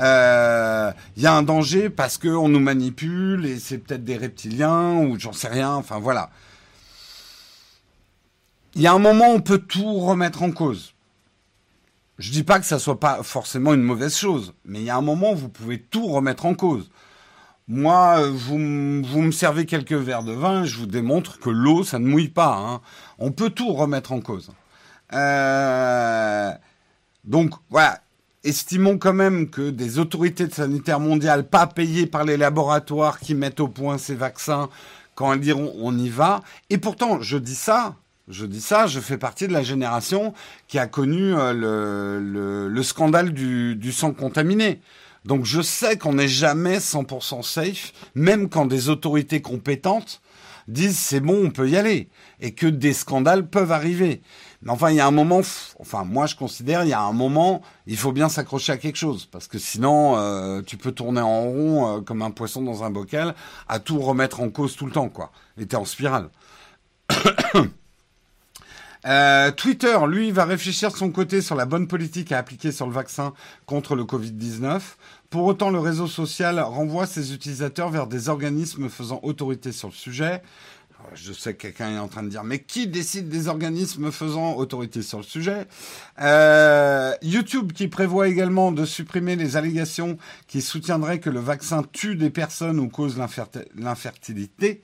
euh, il y a un danger parce qu'on nous manipule et c'est peut-être des reptiliens ou j'en sais rien. Enfin voilà il y a un moment où on peut tout remettre en cause. Je dis pas que ça soit pas forcément une mauvaise chose, mais il y a un moment où vous pouvez tout remettre en cause. Moi, vous, vous me servez quelques verres de vin, je vous démontre que l'eau, ça ne mouille pas. Hein. On peut tout remettre en cause. Euh, donc voilà, estimons quand même que des autorités sanitaires mondiales, pas payées par les laboratoires qui mettent au point ces vaccins, quand elles diront on y va, et pourtant je dis ça, je dis ça, je fais partie de la génération qui a connu euh, le, le, scandale du, du, sang contaminé. Donc je sais qu'on n'est jamais 100% safe, même quand des autorités compétentes disent c'est bon, on peut y aller, et que des scandales peuvent arriver. Mais enfin, il y a un moment, enfin moi je considère, il y a un moment, il faut bien s'accrocher à quelque chose, parce que sinon euh, tu peux tourner en rond euh, comme un poisson dans un bocal, à tout remettre en cause tout le temps, quoi. Et t'es en spirale. Euh, Twitter, lui, va réfléchir de son côté sur la bonne politique à appliquer sur le vaccin contre le Covid-19. Pour autant, le réseau social renvoie ses utilisateurs vers des organismes faisant autorité sur le sujet. Je sais que quelqu'un est en train de dire, mais qui décide des organismes faisant autorité sur le sujet? Euh, YouTube qui prévoit également de supprimer les allégations qui soutiendraient que le vaccin tue des personnes ou cause l'infertilité.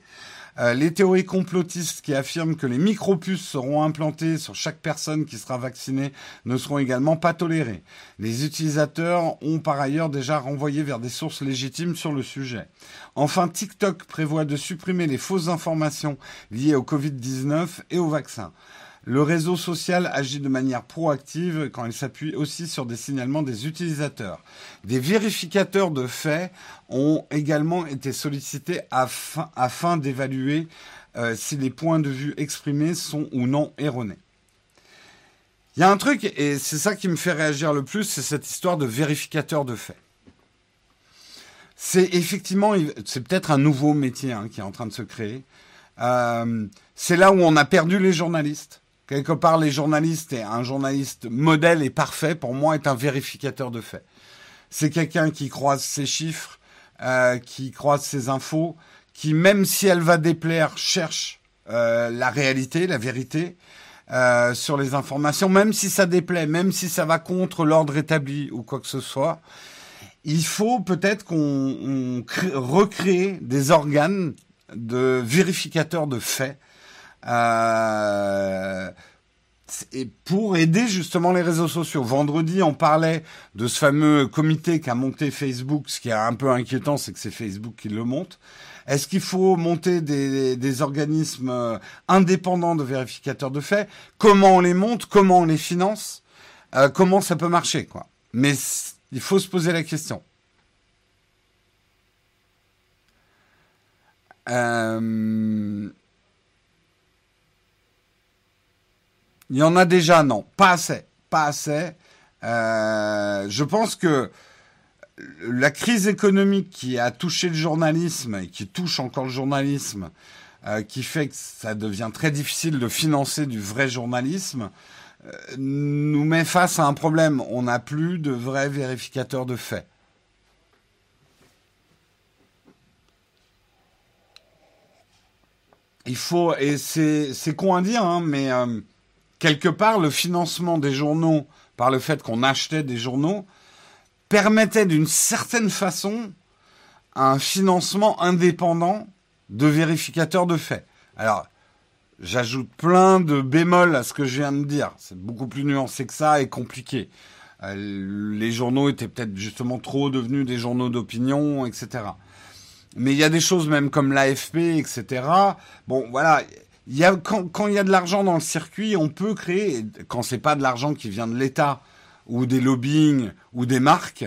Euh, les théories complotistes qui affirment que les micropuces seront implantées sur chaque personne qui sera vaccinée ne seront également pas tolérées. Les utilisateurs ont par ailleurs déjà renvoyé vers des sources légitimes sur le sujet. Enfin, TikTok prévoit de supprimer les fausses informations liées au Covid-19 et au vaccin. Le réseau social agit de manière proactive quand il s'appuie aussi sur des signalements des utilisateurs. Des vérificateurs de faits ont également été sollicités afin, d'évaluer euh, si les points de vue exprimés sont ou non erronés. Il y a un truc, et c'est ça qui me fait réagir le plus, c'est cette histoire de vérificateur de faits. C'est effectivement, c'est peut-être un nouveau métier hein, qui est en train de se créer. Euh, c'est là où on a perdu les journalistes. Quelque part, les journalistes et un journaliste modèle et parfait, pour moi, est un vérificateur de faits. C'est quelqu'un qui croise ses chiffres, euh, qui croise ses infos, qui, même si elle va déplaire, cherche euh, la réalité, la vérité euh, sur les informations, même si ça déplaît, même si ça va contre l'ordre établi ou quoi que ce soit. Il faut peut-être qu'on recrée des organes de vérificateurs de faits euh, pour aider justement les réseaux sociaux. Vendredi, on parlait de ce fameux comité qu'a monté Facebook. Ce qui est un peu inquiétant, c'est que c'est Facebook qui le monte. Est-ce qu'il faut monter des, organismes euh, indépendants de vérificateurs de faits? Comment on les monte? Comment on les finance? Euh, Comment ça peut marcher Mais il faut se poser la question. Il y en a déjà, non. Pas assez. Pas assez. Euh, je pense que la crise économique qui a touché le journalisme et qui touche encore le journalisme, euh, qui fait que ça devient très difficile de financer du vrai journalisme, euh, nous met face à un problème. On n'a plus de vrais vérificateurs de faits. Il faut, et c'est con à dire, hein, mais quelque part, le financement des journaux, par le fait qu'on achetait des journaux, permettait d'une certaine façon un financement indépendant de vérificateurs de faits. Alors, j'ajoute plein de bémols à ce que je viens de dire. C'est beaucoup plus nuancé que ça et compliqué. Euh, les journaux étaient peut-être justement trop devenus des journaux d'opinion, etc. Mais il y a des choses même comme l'AFP, etc. Bon, voilà, quand, il y a de l'argent dans le circuit, on peut créer, quand c'est pas de l'argent qui vient de l'État ou des lobbying ou des marques.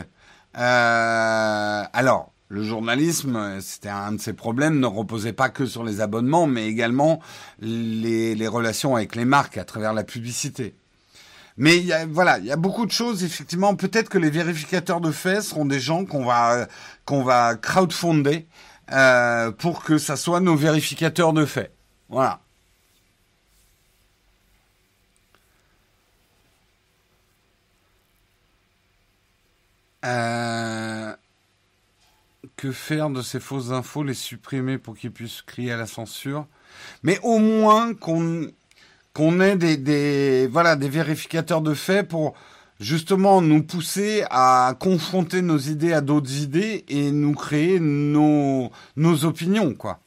Euh, alors, le journalisme, c'était un de ses problèmes, ne reposait pas que sur les abonnements, mais également les, relations avec les marques à travers la publicité. Mais voilà, il y a beaucoup de choses. Effectivement, peut-être que les vérificateurs de faits seront des gens qu'on va qu'on va euh, pour que ça soit nos vérificateurs de faits. Voilà. Euh, que faire de ces fausses infos Les supprimer pour qu'ils puissent crier à la censure? Mais au moins qu'on qu'on ait des, des, voilà, des vérificateurs de faits pour justement nous pousser à confronter nos idées à d'autres idées et nous créer nos, nos opinions, quoi.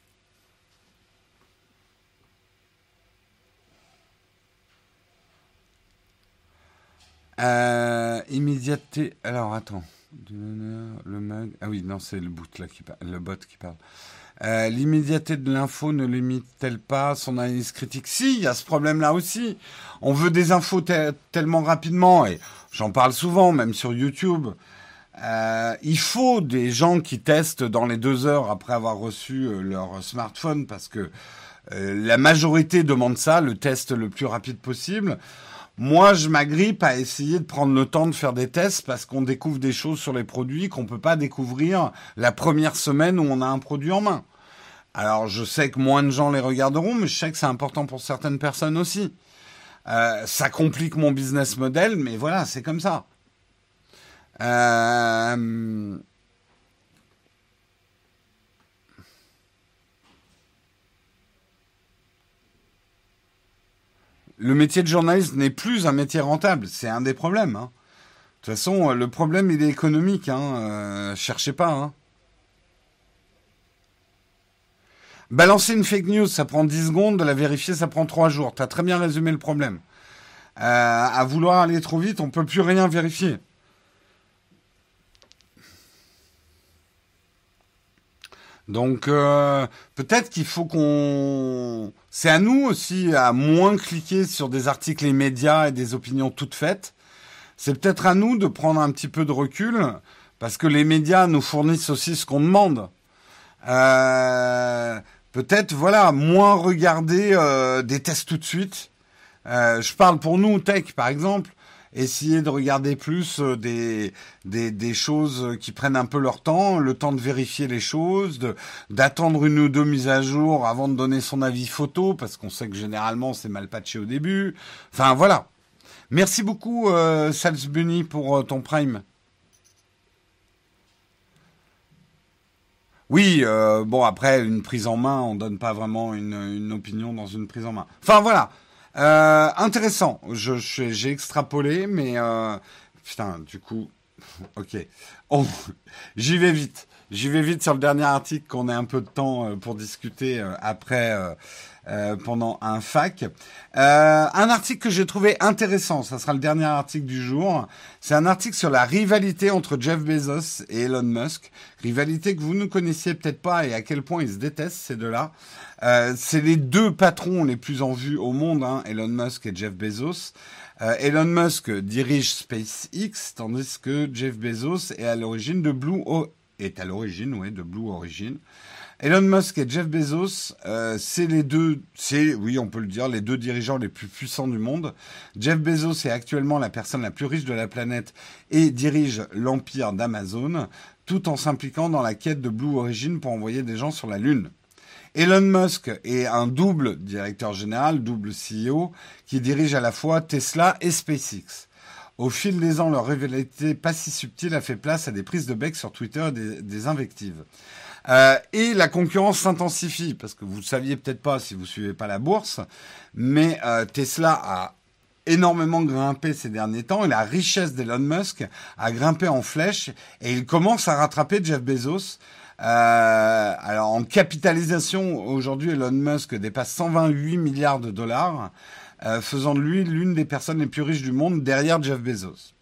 Euh. Alors attends. Le mag. Ah oui, non, c'est le bot là le bot qui parle. Euh, l'immédiateté de l'info ne limite-t-elle pas son analyse critique? Si, il y a ce problème-là aussi. On veut des infos tellement rapidement, et j'en parle souvent, même sur YouTube. Euh, il faut des gens qui testent dans les deux heures après avoir reçu euh, leur smartphone parce que la majorité demande ça, le test le plus rapide possible. Moi, je m'agrippe à essayer de prendre le temps de faire des tests parce qu'on découvre des choses sur les produits qu'on peut pas découvrir la première semaine où on a un produit en main. Alors, je sais que moins de gens les regarderont, mais je sais que c'est important pour certaines personnes aussi. Euh, ça complique mon business model, mais voilà, c'est comme ça. Euh... Le métier de journaliste n'est plus un métier rentable, c'est un des problèmes. Hein. De toute façon, le problème, il est économique. Hein. Euh, cherchez pas. Hein. Balancer une fake news, ça prend 10 secondes. De la vérifier, ça prend 3 jours. Tu as très bien résumé le problème. Euh, à vouloir aller trop vite, on peut plus rien vérifier. Donc euh, peut-être qu'il faut qu'on... C'est à nous aussi à moins cliquer sur des articles et médias et des opinions toutes faites. C'est peut-être à nous de prendre un petit peu de recul parce que les médias nous fournissent aussi ce qu'on demande. Euh, peut-être voilà moins regarder euh, des tests tout de suite. je parle pour nous tech par exemple essayer de regarder plus euh, des, choses qui prennent un peu leur temps, le temps de vérifier les choses, d'attendre une ou deux mises à jour avant de donner son avis photo, parce qu'on sait que généralement c'est mal patché au début. Enfin voilà. Merci beaucoup euh, Bunny pour euh, ton prime. Oui, euh, bon après une prise en main, on donne pas vraiment une, une opinion dans une prise en main. Enfin voilà, euh, intéressant. Je, j'ai extrapolé, mais euh, putain, du coup, ok. Oh, j'y vais vite. J'y vais vite sur le dernier article qu'on ait un peu de temps euh, pour discuter euh, après euh, pendant un fac. Euh, un article que j'ai trouvé intéressant, ça sera le dernier article du jour. C'est un article sur la rivalité entre Jeff Bezos et Elon Musk. Rivalité que vous ne connaissiez peut-être pas et à quel point ils se détestent ces deux-là. Euh, c'est les deux patrons les plus en vue au monde, hein, Elon Musk et Jeff Bezos. Elon Musk dirige SpaceX, tandis que Jeff Bezos est à l'origine de Blue est à l'origine, ouais, de Blue Origin. Elon Musk et Jeff Bezos, euh, c'est les deux, c'est, oui, on peut le dire, les deux dirigeants les plus puissants du monde. Jeff Bezos est actuellement la personne la plus riche de la planète et dirige l'empire d'Amazon, tout en s'impliquant dans la quête de Blue Origin pour envoyer des gens sur la Lune. Elon Musk est un double directeur général, double CEO, qui dirige à la fois Tesla et SpaceX. Au fil des ans, leur rivalité pas si subtile a fait place à des prises de bec sur Twitter et des, des invectives. Euh, et la concurrence s'intensifie parce que vous ne saviez peut-être pas si vous suivez pas la bourse, mais euh, Tesla a énormément grimpé ces derniers temps et la richesse d'Elon Musk a grimpé en flèche et il commence à rattraper Jeff Bezos. Euh, alors en capitalisation, aujourd'hui Elon Musk dépasse 128 milliards de dollars, euh, faisant de lui l'une des personnes les plus riches du monde derrière Jeff Bezos.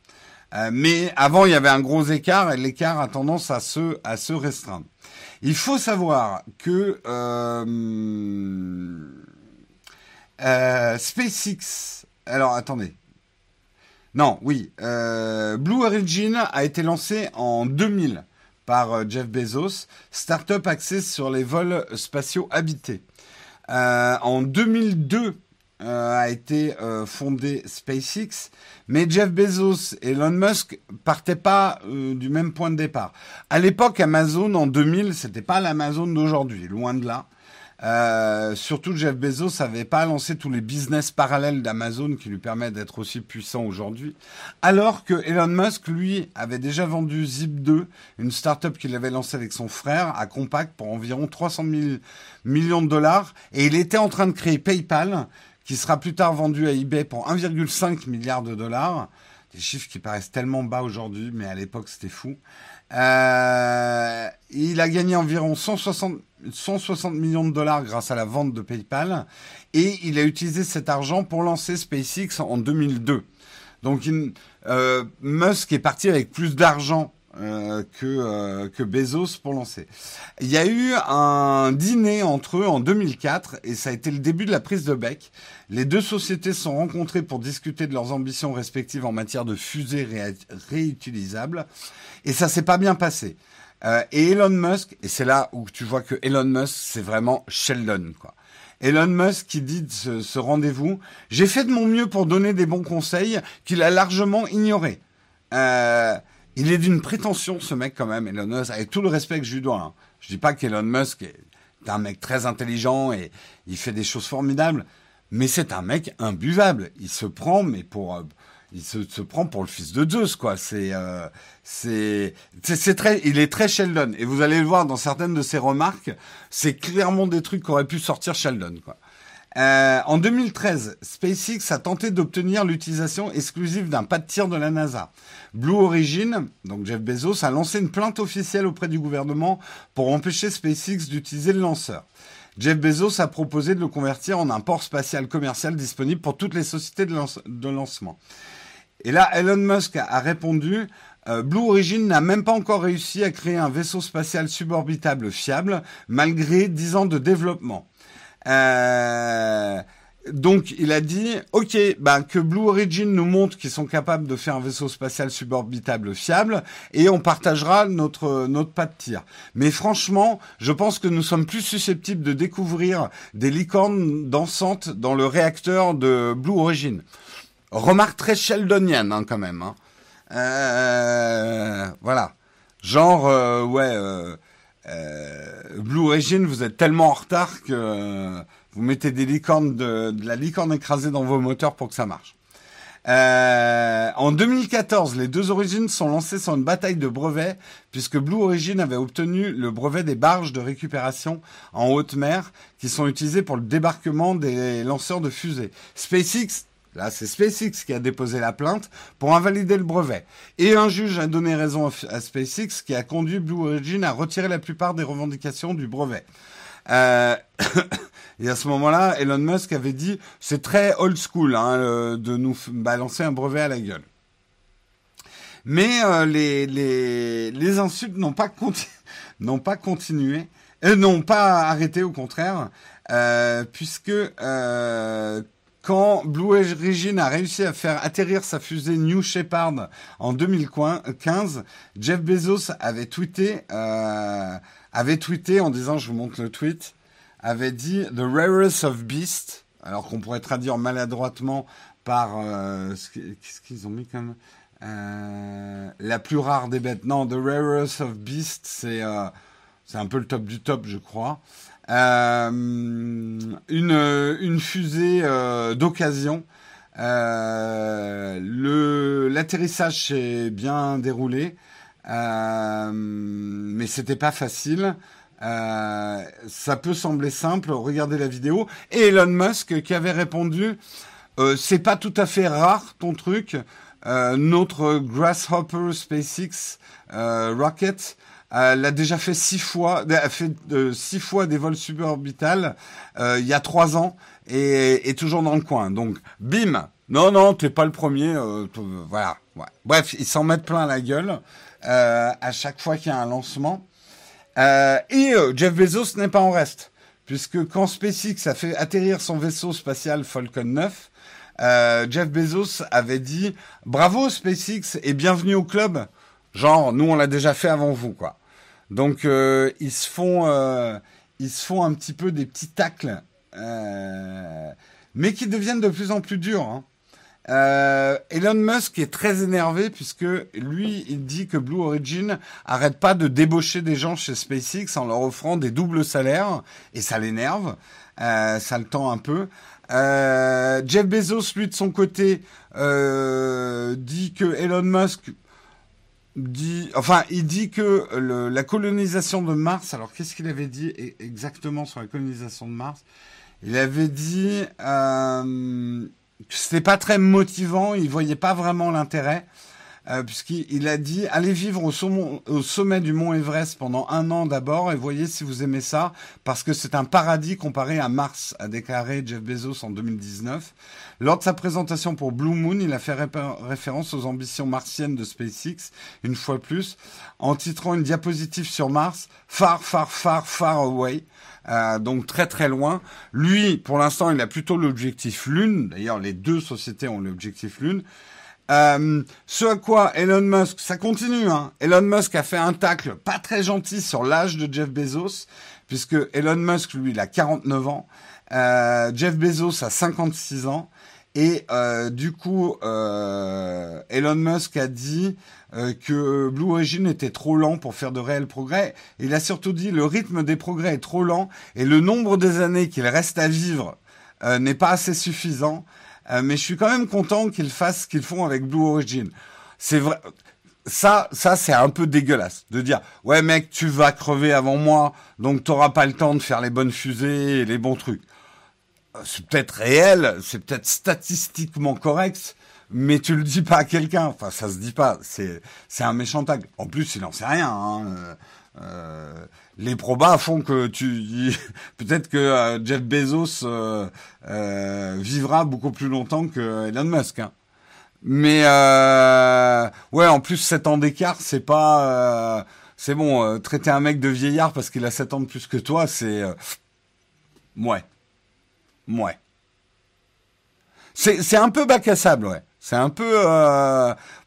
Euh, mais avant, il y avait un gros écart et l'écart a tendance à se, à se restreindre. Il faut savoir que euh, euh, SpaceX. Alors attendez. Non, oui. Euh, Blue Origin a été lancé en 2000 par Jeff Bezos, startup axée sur les vols spatiaux habités. En 2002, euh, a été euh, fondé SpaceX, mais Jeff Bezos et Elon Musk partaient pas euh, du même point de départ. À l'époque, Amazon en 2000, c'était pas l'Amazon d'aujourd'hui, loin de là. Euh, surtout, Jeff Bezos n'avait pas lancé tous les business parallèles d'Amazon qui lui permettent d'être aussi puissant aujourd'hui. Alors que Elon Musk, lui, avait déjà vendu Zip2, une startup qu'il avait lancée avec son frère à Compact pour environ 300 000 millions de dollars. Et il était en train de créer PayPal, qui sera plus tard vendu à eBay pour 1,5 milliard de dollars. Des chiffres qui paraissent tellement bas aujourd'hui, mais à l'époque c'était fou. Euh, il a gagné environ 160, 160 millions de dollars grâce à la vente de PayPal et il a utilisé cet argent pour lancer SpaceX en 2002. Donc euh, Musk est parti avec plus d'argent euh, que, euh, que Bezos pour lancer. Il y a eu un dîner entre eux en 2004 et ça a été le début de la prise de bec. Les deux sociétés se sont rencontrées pour discuter de leurs ambitions respectives en matière de fusées réutilisables et ça s'est pas bien passé. Euh, et Elon Musk, et c'est là où tu vois que Elon Musk, c'est vraiment Sheldon, quoi. Elon Musk qui dit de ce, rendez-vous, j'ai fait de mon mieux pour donner des bons conseils qu'il a largement ignorés. Il est d'une prétention, ce mec, quand même, Elon Musk, avec tout le respect que je lui dois. Hein. Je dis pas qu'Elon Musk est un mec très intelligent et il fait des choses formidables, mais c'est un mec imbuvable. Il se prend, mais pour, euh, il se, se, prend pour le fils de Zeus, quoi. C'est, euh, c'est, c'est très, il est très Sheldon. Et vous allez le voir dans certaines de ses remarques, c'est clairement des trucs qu'aurait pu sortir Sheldon, quoi. Euh, en 2013, SpaceX a tenté d'obtenir l'utilisation exclusive d'un pas de tir de la NASA. Blue Origin, donc Jeff Bezos, a lancé une plainte officielle auprès du gouvernement pour empêcher SpaceX d'utiliser le lanceur. Jeff Bezos a proposé de le convertir en un port spatial commercial disponible pour toutes les sociétés de, lance de lancement. Et là, Elon Musk a répondu euh, Blue Origin n'a même pas encore réussi à créer un vaisseau spatial suborbitable fiable, malgré 10 ans de développement. Euh, donc il a dit, ok, ben, que Blue Origin nous montre qu'ils sont capables de faire un vaisseau spatial suborbitable fiable, et on partagera notre notre pas de tir. Mais franchement, je pense que nous sommes plus susceptibles de découvrir des licornes dansantes dans le réacteur de Blue Origin. Remarque très sheldonienne hein, quand même. Hein. Euh, voilà. Genre, ouais, euh, Blue Origin, vous êtes tellement en retard que euh, vous mettez des licornes de, de, la licorne écrasée dans vos moteurs pour que ça marche. Euh, en 2014, les deux origines sont lancées sur une bataille de brevets, puisque Blue Origin avait obtenu le brevet des barges de récupération en haute mer, qui sont utilisées pour le débarquement des lanceurs de fusées. SpaceX Là, c'est SpaceX qui a déposé la plainte pour invalider le brevet. Et un juge a donné raison à SpaceX qui a conduit Blue Origin à retirer la plupart des revendications du brevet. Euh, et à ce moment-là, Elon Musk avait dit c'est très old school hein, de nous balancer un brevet à la gueule. Mais euh, les, insultes n'ont pas, continué, et n'ont pas arrêté au contraire, euh, puisque euh, quand Blue Origin a réussi à faire atterrir sa fusée New Shepard en 2015, Jeff Bezos avait tweeté, euh, avait tweeté en disant, je vous montre le tweet, avait dit The rarest of beasts, alors qu'on pourrait traduire maladroitement par euh, qu'est-ce qu'ils ont mis comme euh, la plus rare des bêtes. Non, The rarest of beasts, c'est euh, c'est un peu le top du top, je crois. Euh, une, fusée euh, d'occasion. Euh, l'atterrissage s'est bien déroulé, mais c'était pas facile. Ça peut sembler simple. Regardez la vidéo. Et Elon Musk qui avait répondu c'est pas tout à fait rare ton truc. Notre Grasshopper SpaceX Rocket euh, l'a déjà fait six fois, a fait euh, six fois des vols suborbitales euh, il y a trois ans et, et, toujours dans le coin. Donc, bim. Non, non, t'es pas le premier. Euh, voilà. Bref, ils s'en mettent plein la gueule euh, à chaque fois qu'il y a un lancement. Euh, et Jeff Bezos n'est pas en reste, puisque quand SpaceX a fait atterrir son vaisseau spatial Falcon 9, Jeff Bezos avait dit bravo SpaceX et bienvenue au club. Genre, nous on l'a déjà fait avant vous, quoi. Donc euh, ils se font, euh, ils se font un petit peu des petits tacles, euh, mais qui deviennent de plus en plus durs. Hein. Euh, Elon Musk est très énervé puisque lui, il dit que Blue Origin arrête pas de débaucher des gens chez SpaceX en leur offrant des doubles salaires et ça l'énerve, ça le tend un peu. Jeff Bezos, lui de son côté, dit que Elon Musk enfin, il dit que la colonisation de Mars. Alors, qu'est-ce qu'il avait dit exactement sur la colonisation de Mars? Il avait dit euh, que c'était pas très motivant. Il voyait pas vraiment l'intérêt. euh, puisqu'il a dit allez vivre au, sommet du mont Everest pendant un an d'abord et voyez si vous aimez ça, parce que c'est un paradis comparé à Mars, a déclaré Jeff Bezos en 2019. Lors de sa présentation pour Blue Moon, il a fait référence aux ambitions martiennes de SpaceX, une fois plus, en titrant une diapositive sur Mars, Far, far, far, far away. Euh, donc très très loin. Lui, pour l'instant, il a plutôt l'objectif Lune. D'ailleurs, les deux sociétés ont l'objectif Lune. Euh, ce à quoi Elon Musk, ça continue, hein. Elon Musk a fait un tacle pas très gentil sur l'âge de Jeff Bezos, puisque Elon Musk, lui, il a 49 ans. Euh, Jeff Bezos a 56 ans. Et euh, du coup, euh, Elon Musk a dit euh, que Blue Origin était trop lent pour faire de réels progrès. Il a surtout dit le rythme des progrès est trop lent et le nombre des années qu'il reste à vivre n'est pas assez suffisant. Euh, mais je suis quand même content qu'ils fassent ce qu'ils font avec Blue Origin. C'est vrai. Ça, ça c'est un peu dégueulasse de dire ouais mec tu vas crever avant moi donc t'auras pas le temps de faire les bonnes fusées et les bons trucs. Euh, c'est peut-être réel, c'est peut-être statistiquement correct, mais tu le dis pas à quelqu'un. Enfin ça se dit pas. C'est c'est un méchant tag. En plus il en sait rien. Hein. Euh, euh, les probas font que tu peut-être que euh, Jeff Bezos euh, vivra beaucoup plus longtemps que Elon Musk. Hein. Mais ouais, en plus 7 ans d'écart, c'est pas c'est bon, traiter un mec de vieillard parce qu'il a 7 ans de plus que toi, c'est ouais. Ouais. C'est un peu bac à sable, ouais. C'est un peu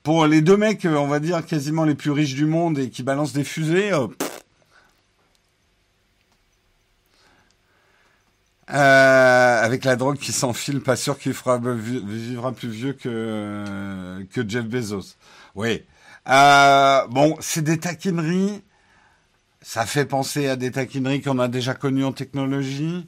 pour les deux mecs, on va dire quasiment les plus riches du monde et qui balancent des fusées. Euh, avec la drogue qui s'enfile, pas sûr qu'il vivra plus vieux que que Jeff Bezos. Oui. Euh, bon, c'est des taquineries. Ça fait penser à des taquineries qu'on a déjà connues en technologie.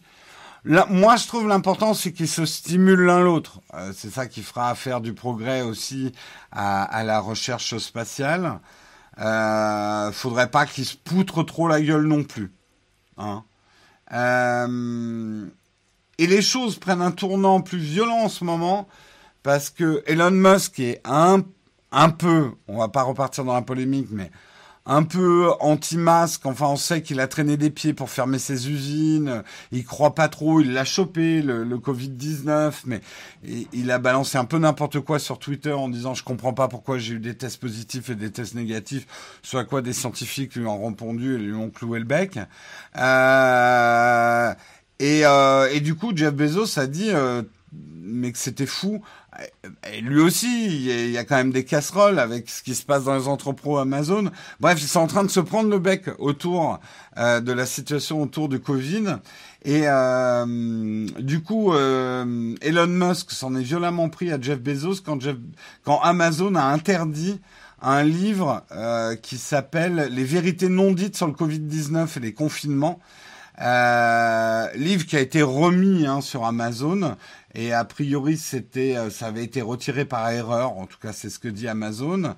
Moi, je trouve l'important, c'est qu'ils se stimulent l'un l'autre. Euh, c'est ça qui fera faire du progrès aussi à, à la recherche spatiale. Euh, faudrait pas qu'ils se poutrent trop la gueule non plus. Hein. Euh, et les choses prennent un tournant plus violent en ce moment parce que Elon Musk est un, un peu, on va pas repartir dans la polémique, mais un peu anti-masque. Enfin, on sait qu'il a traîné des pieds pour fermer ses usines. Il croit pas trop. Il l'a chopé le, le Covid-19, mais il, a balancé un peu n'importe quoi sur Twitter en disant je comprends pas pourquoi j'ai eu des tests positifs et des tests négatifs. Soit quoi des scientifiques lui ont répondu et lui ont cloué le bec. Euh, et, euh, et, du coup, Jeff Bezos a dit euh, mais que c'était fou. Et lui aussi, il y a quand même des casseroles avec ce qui se passe dans les entrepôts Amazon. Bref, ils sont en train de se prendre le bec autour euh, de la situation autour du Covid. Et euh, du coup, euh, Elon Musk s'en est violemment pris à Jeff Bezos quand, Jeff, quand Amazon a interdit un livre qui s'appelle Les vérités non dites sur le Covid-19 et les confinements. livre qui a été remis hein, sur Amazon et a priori c'était euh, ça avait été retiré par erreur, en tout cas c'est ce que dit Amazon.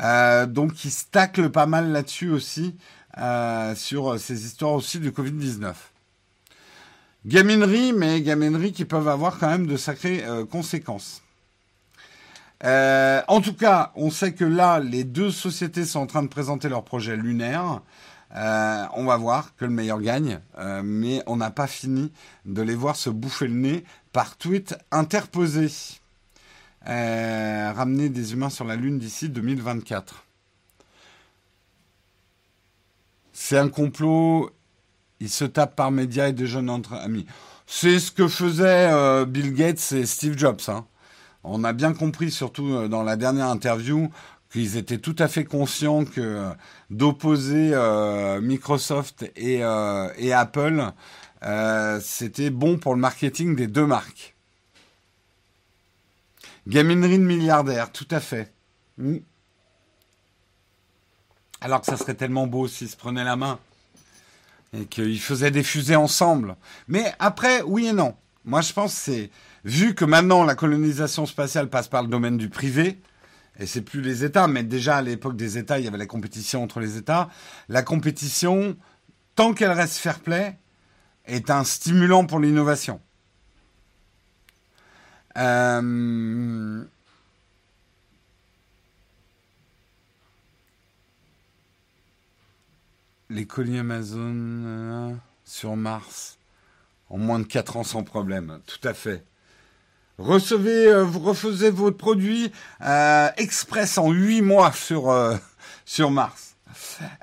Euh, donc ils se taclent pas mal là-dessus aussi euh, sur ces histoires aussi du Covid-19. Gaminerie, mais gaminerie qui peuvent avoir quand même de sacrées conséquences. en tout cas, on sait que là, les deux sociétés sont en train de présenter leur projet lunaire. On va voir que le meilleur gagne, mais on n'a pas fini de les voir se bouffer le nez par tweet interposé. Euh, ramener des humains sur la Lune d'ici 2024. C'est un complot. Ils se tapent par médias et de jeunes entre amis. C'est ce que faisaient Bill Gates et Steve Jobs. Hein. On a bien compris, surtout dans la dernière interview, qu'ils étaient tout à fait conscients que euh, d'opposer euh, Microsoft euh, et Apple, c'était bon pour le marketing des deux marques. Gaminerie de milliardaire, tout à fait. Hmm. Alors que ça serait tellement beau s'ils se prenaient la main et qu'ils faisaient des fusées ensemble. Mais après, oui et non. Moi, je pense que c'est vu que maintenant la colonisation spatiale passe par le domaine du privé, et c'est plus les États, mais déjà à l'époque des États, il y avait la compétition entre les États. La compétition, tant qu'elle reste fair play, est un stimulant pour l'innovation. Euh, les colis Amazon euh, sur Mars en moins de 4 ans sans problème, tout à fait. Recevez, euh, vous refaisez votre produit express en 8 mois sur Mars.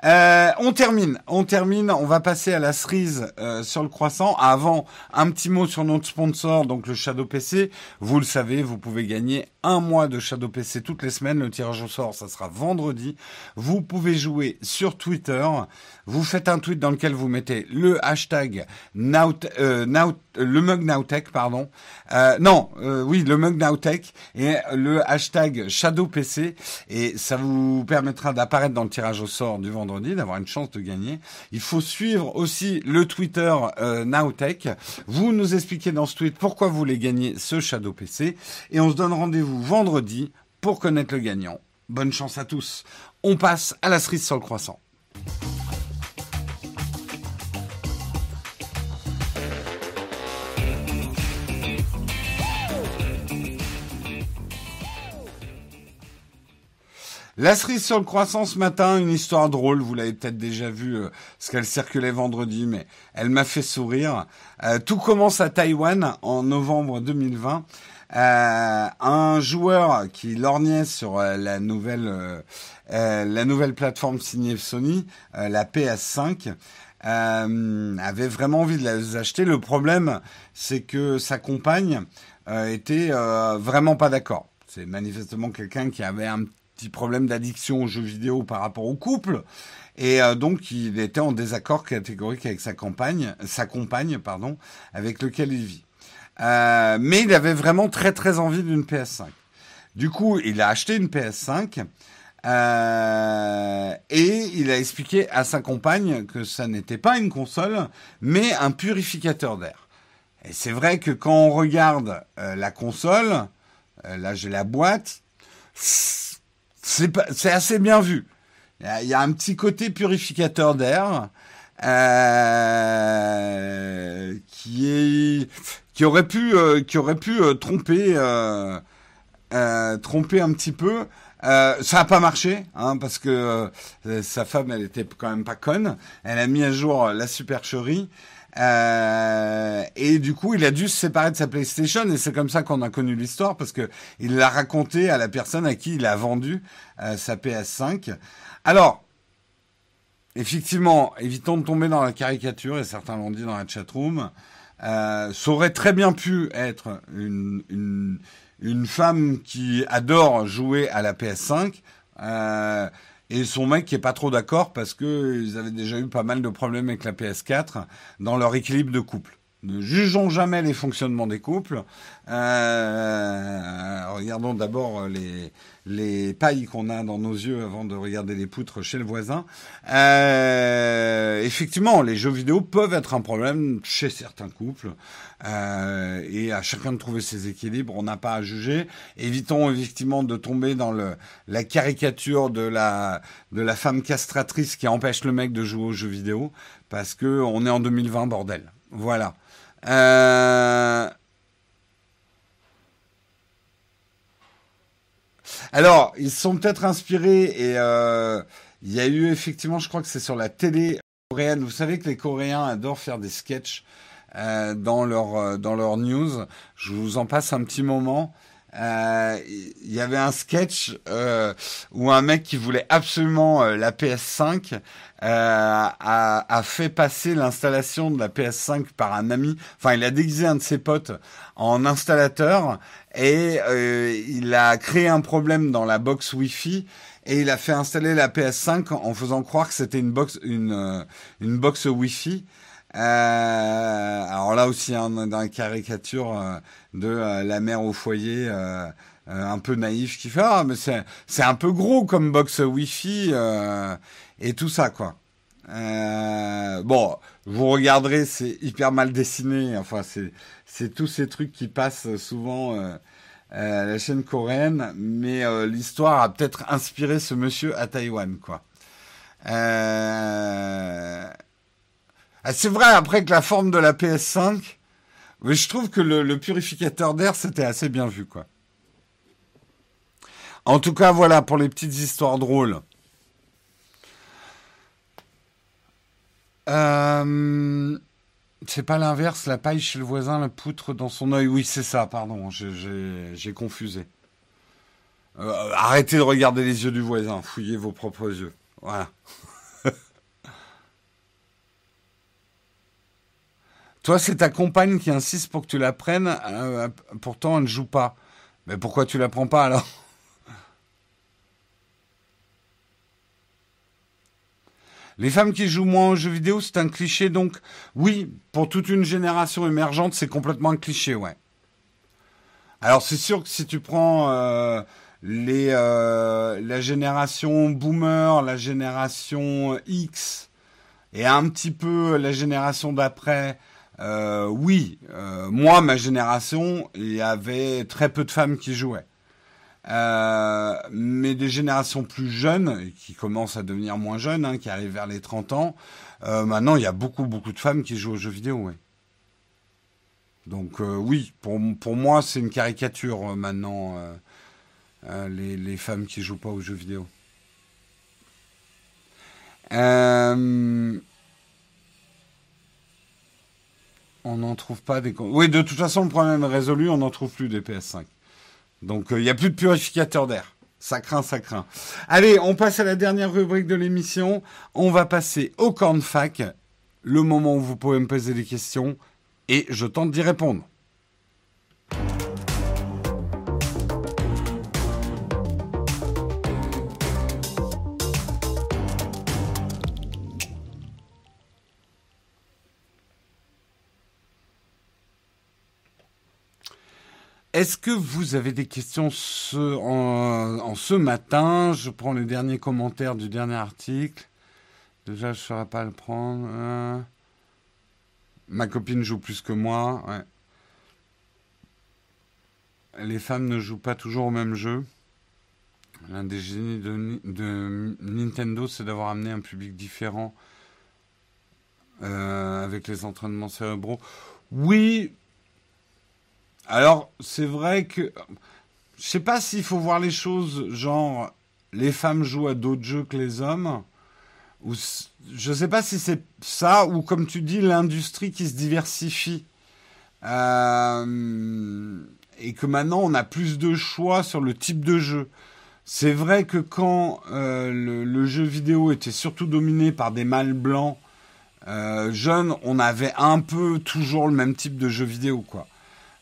Euh, on termine, on termine. On va passer à la cerise euh, sur le croissant. Avant, un petit mot sur notre sponsor, donc le Shadow PC. Vous le savez, vous pouvez gagner un mois de Shadow PC toutes les semaines. Le tirage au sort, ça sera vendredi. Vous pouvez jouer sur Twitter. Vous faites un tweet dans lequel vous mettez le hashtag now, euh, Nowtech, pardon. Euh, non, euh, oui, le et le hashtag ShadowPC et ça vous permettra d'apparaître dans le tirage au sort du vendredi, d'avoir une chance de gagner. Il faut suivre aussi le Twitter Nowtech. Vous nous expliquez dans ce tweet pourquoi vous voulez gagner ce ShadowPC et on se donne rendez-vous vendredi pour connaître le gagnant. Bonne chance à tous. On passe à la cerise sur le croissant. La cerise sur le croissant ce matin, une histoire drôle, vous l'avez peut-être déjà vu, euh, parce qu'elle circulait vendredi, mais elle m'a fait sourire. Euh, tout commence à Taïwan en novembre 2020. Euh, un joueur qui lorgnait sur la nouvelle la nouvelle plateforme signée Sony, la PS5, avait vraiment envie de les acheter. Le problème, c'est que sa compagne était vraiment pas d'accord. C'est manifestement quelqu'un qui avait un problème d'addiction aux jeux vidéo par rapport au couple. Et euh, donc, il était en désaccord catégorique avec sa compagne, sa compagne, pardon, avec lequel il vit. Euh, mais il avait vraiment très très envie d'une PS5. Du coup, il a acheté une PS5 euh, et il a expliqué à sa compagne que ça n'était pas une console, mais un purificateur d'air. Et c'est vrai que quand on regarde la console, là j'ai la boîte, c'est assez bien vu. Il y, a, un petit côté purificateur d'air euh, qui est qui aurait pu euh, qui aurait pu euh, tromper tromper un petit peu. ça n'a pas marché, hein, parce que sa femme, elle était quand même pas conne. Elle a mis à jour la supercherie. Euh, et du coup, il a dû se séparer de sa PlayStation et c'est comme ça qu'on a connu l'histoire parce que il l'a raconté à la personne à qui il a vendu euh, sa PS5. Alors, effectivement, évitons de tomber dans la caricature et certains l'ont dit dans la chatroom. Euh, ça aurait très bien pu être une, une, une femme qui adore jouer à la PS5. Euh, et son mec qui est pas trop d'accord parce que ils avaient déjà eu pas mal de problèmes avec la PS4 dans leur équilibre de couple. Ne jugeons jamais les fonctionnements des couples. Euh, regardons d'abord les, les pailles qu'on a dans nos yeux avant de regarder les poutres chez le voisin. Euh, effectivement, les jeux vidéo peuvent être un problème chez certains couples. Euh, et à chacun de trouver ses équilibres, on n'a pas à juger. Évitons effectivement de tomber dans la caricature de la, de la femme castratrice qui empêche le mec de jouer aux jeux vidéo, parce que on est en 2020, bordel. Voilà. Euh, alors, ils sont peut-être inspirés et euh, il y a eu effectivement, je crois que c'est sur la télé coréenne. Vous savez que les Coréens adorent faire des sketchs euh, dans leur dans leur news. Je vous en passe un petit moment. Il y avait un sketch où un mec qui voulait absolument la PS5 euh, a, fait passer l'installation de la PS5 par un ami. Enfin, il a déguisé un de ses potes en installateur et euh, il a créé un problème dans la box Wi-Fi et il a fait installer la PS5 en faisant croire que c'était une box une euh, une box Wi-Fi. Euh, alors là aussi, hein, dans la caricature euh, de la mère au foyer, un peu naïf, qui fait ah mais c'est un peu gros comme box Wi-Fi et tout ça, quoi. Euh, bon, vous regarderez, c'est hyper mal dessiné. Enfin, c'est c'est tous ces trucs qui passent souvent euh, à la chaîne coréenne, mais euh, l'histoire a peut-être inspiré ce monsieur à Taïwan, quoi. Euh... Ah, c'est vrai après que la forme de la PS5, mais je trouve que le, le purificateur d'air c'était assez bien vu, quoi. En tout cas, voilà pour les petites histoires drôles. Euh, c'est pas l'inverse, la paille chez le voisin, la poutre dans son œil. Oui, c'est ça, pardon, j'ai confusé. Euh, arrêtez de regarder les yeux du voisin, fouillez vos propres yeux. Voilà. Toi, c'est ta compagne qui insiste pour que tu la prennes, euh, pourtant elle ne joue pas. Mais pourquoi tu la prends pas alors? Les femmes qui jouent moins aux jeux vidéo, c'est un cliché, donc oui, pour toute une génération émergente, c'est complètement un cliché, ouais. Alors c'est sûr que si tu prends euh, euh, la génération boomer, la génération X et un petit peu la génération d'après, euh, oui, moi, ma génération, il y avait très peu de femmes qui jouaient. Euh, mais des générations plus jeunes, qui commencent à devenir moins jeunes, hein, qui arrivent vers les 30 ans, euh, maintenant il y a beaucoup beaucoup de femmes qui jouent aux jeux vidéo. Donc euh, oui, pour, pour moi c'est une caricature maintenant, les, les, femmes qui jouent pas aux jeux vidéo. On n'en trouve pas des... Oui, de toute façon, le problème est résolu, on n'en trouve plus des PS5. Donc euh, il n'y a plus de purificateur d'air. Ça craint, ça craint. Allez, on passe à la dernière rubrique de l'émission. On va passer au cornfac, le moment où vous pouvez me poser des questions et je tente d'y répondre. Est-ce que vous avez des questions en, ce matin? Je prends les derniers commentaires du dernier article. Déjà, je ne saurais pas le prendre. Hein. ma copine joue plus que moi. Les femmes ne jouent pas toujours au même jeu. L'un des génies de, Nintendo, c'est d'avoir amené un public différent euh, avec les entraînements cérébraux. Oui, alors, c'est vrai que. Je sais pas s'il faut voir les choses genre les femmes jouent à d'autres jeux que les hommes. Ou je sais pas si c'est ça ou comme tu dis l'industrie qui se diversifie. Euh, et que maintenant on a plus de choix sur le type de jeu. C'est vrai que quand euh, le, jeu vidéo était surtout dominé par des mâles blancs euh, jeunes, on avait un peu toujours le même type de jeu vidéo, quoi.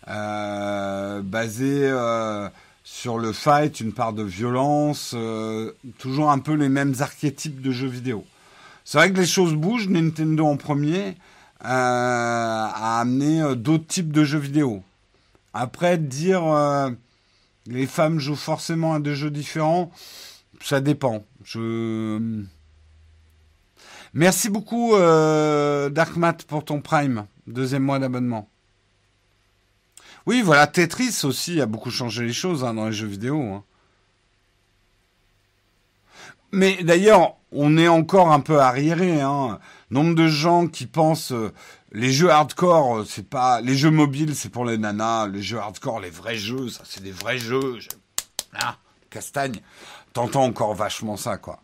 Euh, basé euh, sur le fight, une part de violence, euh, toujours un peu les mêmes archétypes de jeux vidéo. C'est vrai que les choses bougent. Nintendo en premier a amené d'autres types de jeux vidéo. Après, dire les femmes jouent forcément à des jeux différents, ça dépend. Je... Merci beaucoup, Darkmat, pour ton Prime. Deuxième mois d'abonnement. Oui, voilà, Tetris aussi a beaucoup changé les choses hein, dans les jeux vidéo. Hein. Mais d'ailleurs, on est encore un peu arriéré. Hein. Nombre de gens qui pensent euh, les jeux hardcore, euh, c'est pas les jeux mobiles, c'est pour les nanas. Les jeux hardcore, les vrais jeux, ça c'est des vrais jeux. Ah, castagne. T'entends encore vachement ça, quoi.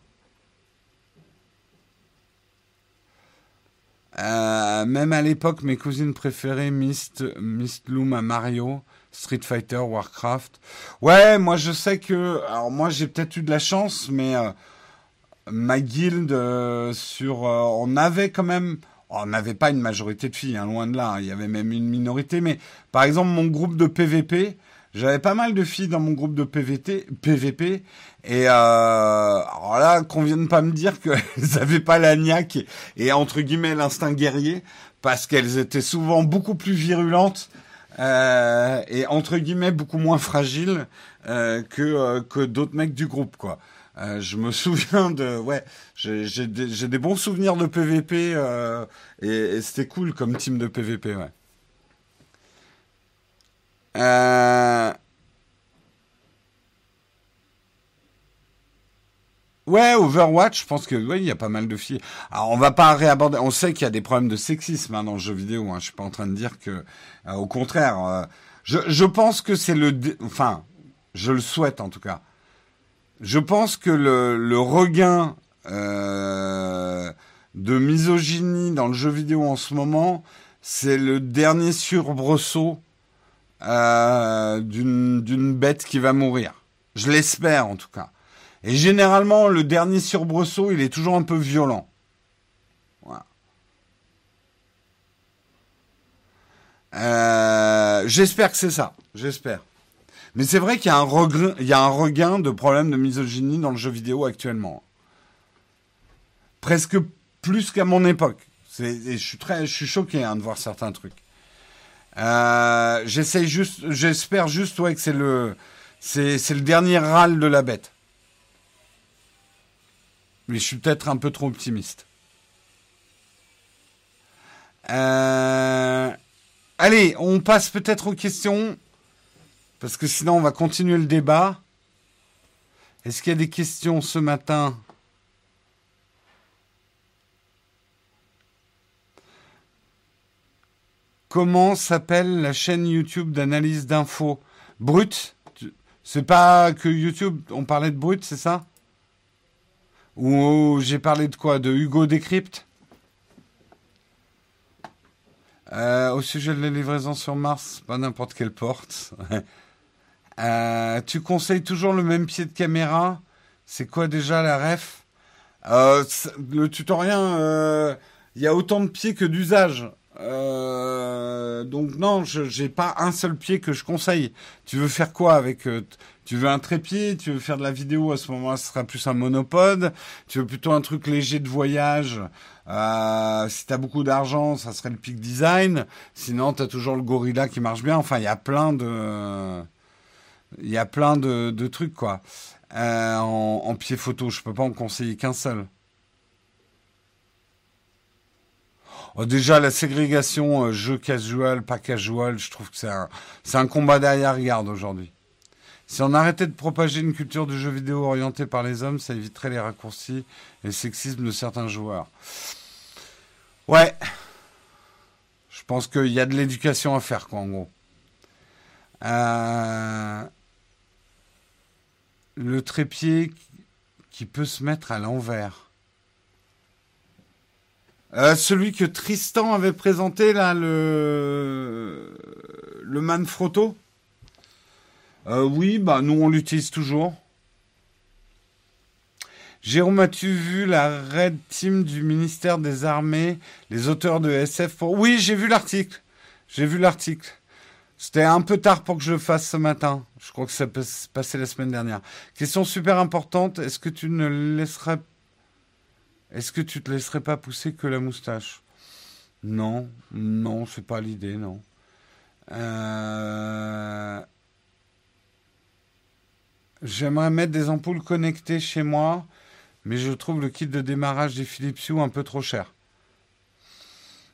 Euh, même à l'époque, mes cousines préféraient Mist, Mist Loom à Mario, Street Fighter, Warcraft. Ouais, moi je sais que, alors moi j'ai peut-être eu de la chance, mais euh, ma guilde euh, sur, on avait quand même, on n'avait pas une majorité de filles, hein, loin de là. Hein. il y avait même une minorité, mais par exemple mon groupe de PVP, j'avais pas mal de filles dans mon groupe de PVT, PVP. Et euh, alors là, qu'on vienne pas me dire qu'elles n'avaient pas la niaque et, entre guillemets l'instinct guerrier, parce qu'elles étaient souvent beaucoup plus virulentes euh, et entre guillemets beaucoup moins fragiles euh, que euh, que d'autres mecs du groupe, quoi. Euh, je me souviens de ouais, j'ai des, des, bons souvenirs de PVP euh, et, et c'était cool comme team de PVP, ouais. Euh... Ouais, Overwatch, je pense que oui, il y a pas mal de filles. Alors, on va pas réaborder. On sait qu'il y a des problèmes de sexisme hein, dans le jeu vidéo. Hein. Je suis pas en train de dire que, euh, au contraire, euh, je, pense que c'est le, enfin, je le souhaite en tout cas. Je pense que le, le regain euh, de misogynie dans le jeu vidéo en ce moment, c'est le dernier surbresaut euh, d'une bête qui va mourir. Je l'espère en tout cas. Et généralement, le dernier surbresaut, il est toujours un peu violent. Voilà. Euh, j'espère que c'est ça. J'espère. Mais c'est vrai qu'il y, a un regain, de problèmes de misogynie dans le jeu vidéo actuellement. Presque plus qu'à mon époque. je suis très, je suis choqué hein, de voir certains trucs. Euh, j'essaye juste, j'espère juste ouais, que c'est le, c'est le dernier râle de la bête. Mais je suis peut-être un peu trop optimiste. Euh, allez, on passe peut-être aux questions. Parce que sinon, on va continuer le débat. Est-ce qu'il y a des questions ce matin? Comment s'appelle la chaîne YouTube d'analyse d'infos Brut. C'est pas que YouTube, on parlait de Brut, c'est ça? Ou j'ai parlé de quoi? De Hugo Décrypte? Euh, Au sujet de la livraison sur Mars, pas n'importe quelle porte. Euh, tu conseilles toujours le même pied de caméra? C'est quoi déjà la ref? Euh, Le tutoriel, il y a autant de pieds que d'usage. Euh, donc non, je j'ai pas un seul pied que je conseille. Tu veux faire quoi avec euh, Tu veux un trépied Tu veux faire de la vidéo À ce moment-là, ce sera plus un monopode. Tu veux plutôt un truc léger de voyage euh, Si t'as beaucoup d'argent, ça serait le Peak Design. Sinon, t'as toujours le Gorilla qui marche bien. Enfin, il y a plein de, il y a plein de, trucs quoi. En, en pied photo, je peux pas en conseiller qu'un seul. Déjà, la ségrégation euh, jeu casual, pas casual, je trouve que c'est un, combat derrière-garde aujourd'hui. Si on arrêtait de propager une culture de jeu vidéo orientée par les hommes, ça éviterait les raccourcis et le sexisme de certains joueurs. Ouais. Je pense qu'il y a de l'éducation à faire, quoi, en gros. Euh, le trépied qui peut se mettre à l'envers. Euh, celui que Tristan avait présenté là, le Manfrotto. Euh, oui, bah nous on l'utilise toujours. Jérôme, as-tu vu la Red Team du ministère des Armées, les auteurs de SF. Oui, j'ai vu l'article. J'ai vu l'article. C'était un peu tard pour que je le fasse ce matin. Je crois que ça peut se passer la semaine dernière. Question super importante. Est-ce que tu ne laisserais est-ce que tu te laisserais pas pousser que la moustache? Non, non, c'est pas l'idée, non. Euh, j'aimerais mettre des ampoules connectées chez moi, mais je trouve le kit de démarrage des Philips Hue un peu trop cher.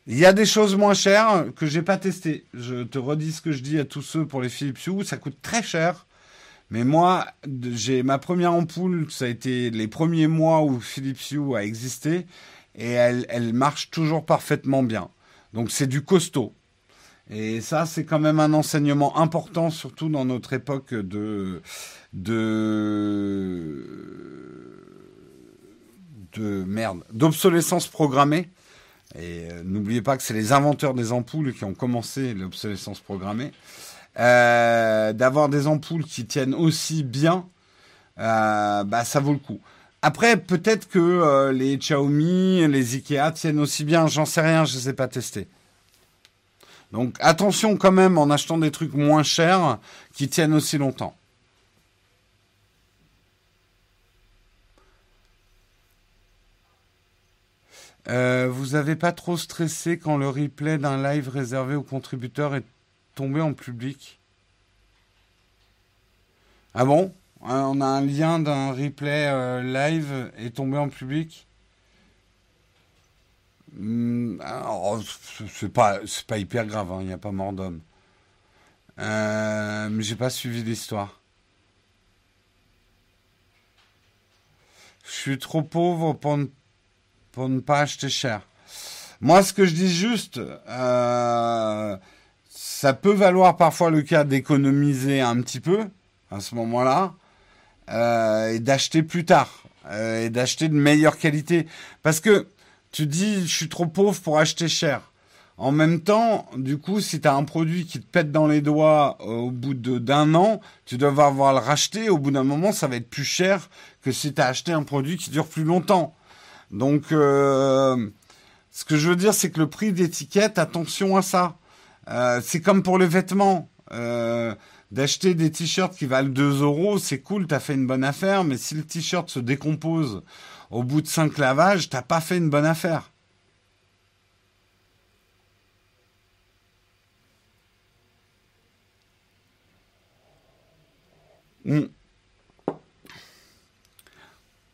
Il y a des choses moins chères que j'ai pas testées. Je te redis ce que je dis à tous ceux pour les Philips Hue, ça coûte très cher. Mais moi, j'ai ma première ampoule, ça a été les premiers mois où Philips Hue a existé, et elle, marche toujours parfaitement bien. Donc c'est du costaud. Et ça, c'est quand même un enseignement important, surtout dans notre époque de de de merde, d'obsolescence programmée. Et euh, n'oubliez pas que c'est les inventeurs des ampoules qui ont commencé l'obsolescence programmée. Euh, d'avoir des ampoules qui tiennent aussi bien, euh, bah ça vaut le coup. Après, peut-être que euh, les Xiaomi, les Ikea tiennent aussi bien, j'en sais rien, je ne sais pas tester. Donc attention quand même en achetant des trucs moins chers qui tiennent aussi longtemps. vous avez pas trop stressé quand le replay d'un live réservé aux contributeurs est en public. Ah bon? Hein, On a un lien d'un replay euh, live et tombé en public hmm, C'est pas, pas hyper grave, hein, il n'y a pas mort d'homme. Euh, mais j'ai pas suivi l'histoire. Je suis trop pauvre pour ne, pour ne pas acheter cher. Moi, ce que je dis juste, euh, ça peut valoir parfois le cas d'économiser un petit peu à ce moment-là euh, et d'acheter plus tard euh, et d'acheter de meilleure qualité. Parce que tu dis, je suis trop pauvre pour acheter cher. En même temps, du coup, si tu as un produit qui te pète dans les doigts euh, au bout d'un an, tu dois avoir le racheter. Au bout d'un moment, ça va être plus cher que si tu as acheté un produit qui dure plus longtemps. Donc, ce que je veux dire, c'est que le prix d'étiquette, attention à ça. Euh, c'est comme pour les vêtements. D'acheter des t-shirts qui valent 2 euros, c'est cool, tu as fait une bonne affaire, mais si le t-shirt se décompose au bout de 5 lavages, t'as pas fait une bonne affaire. Hmm.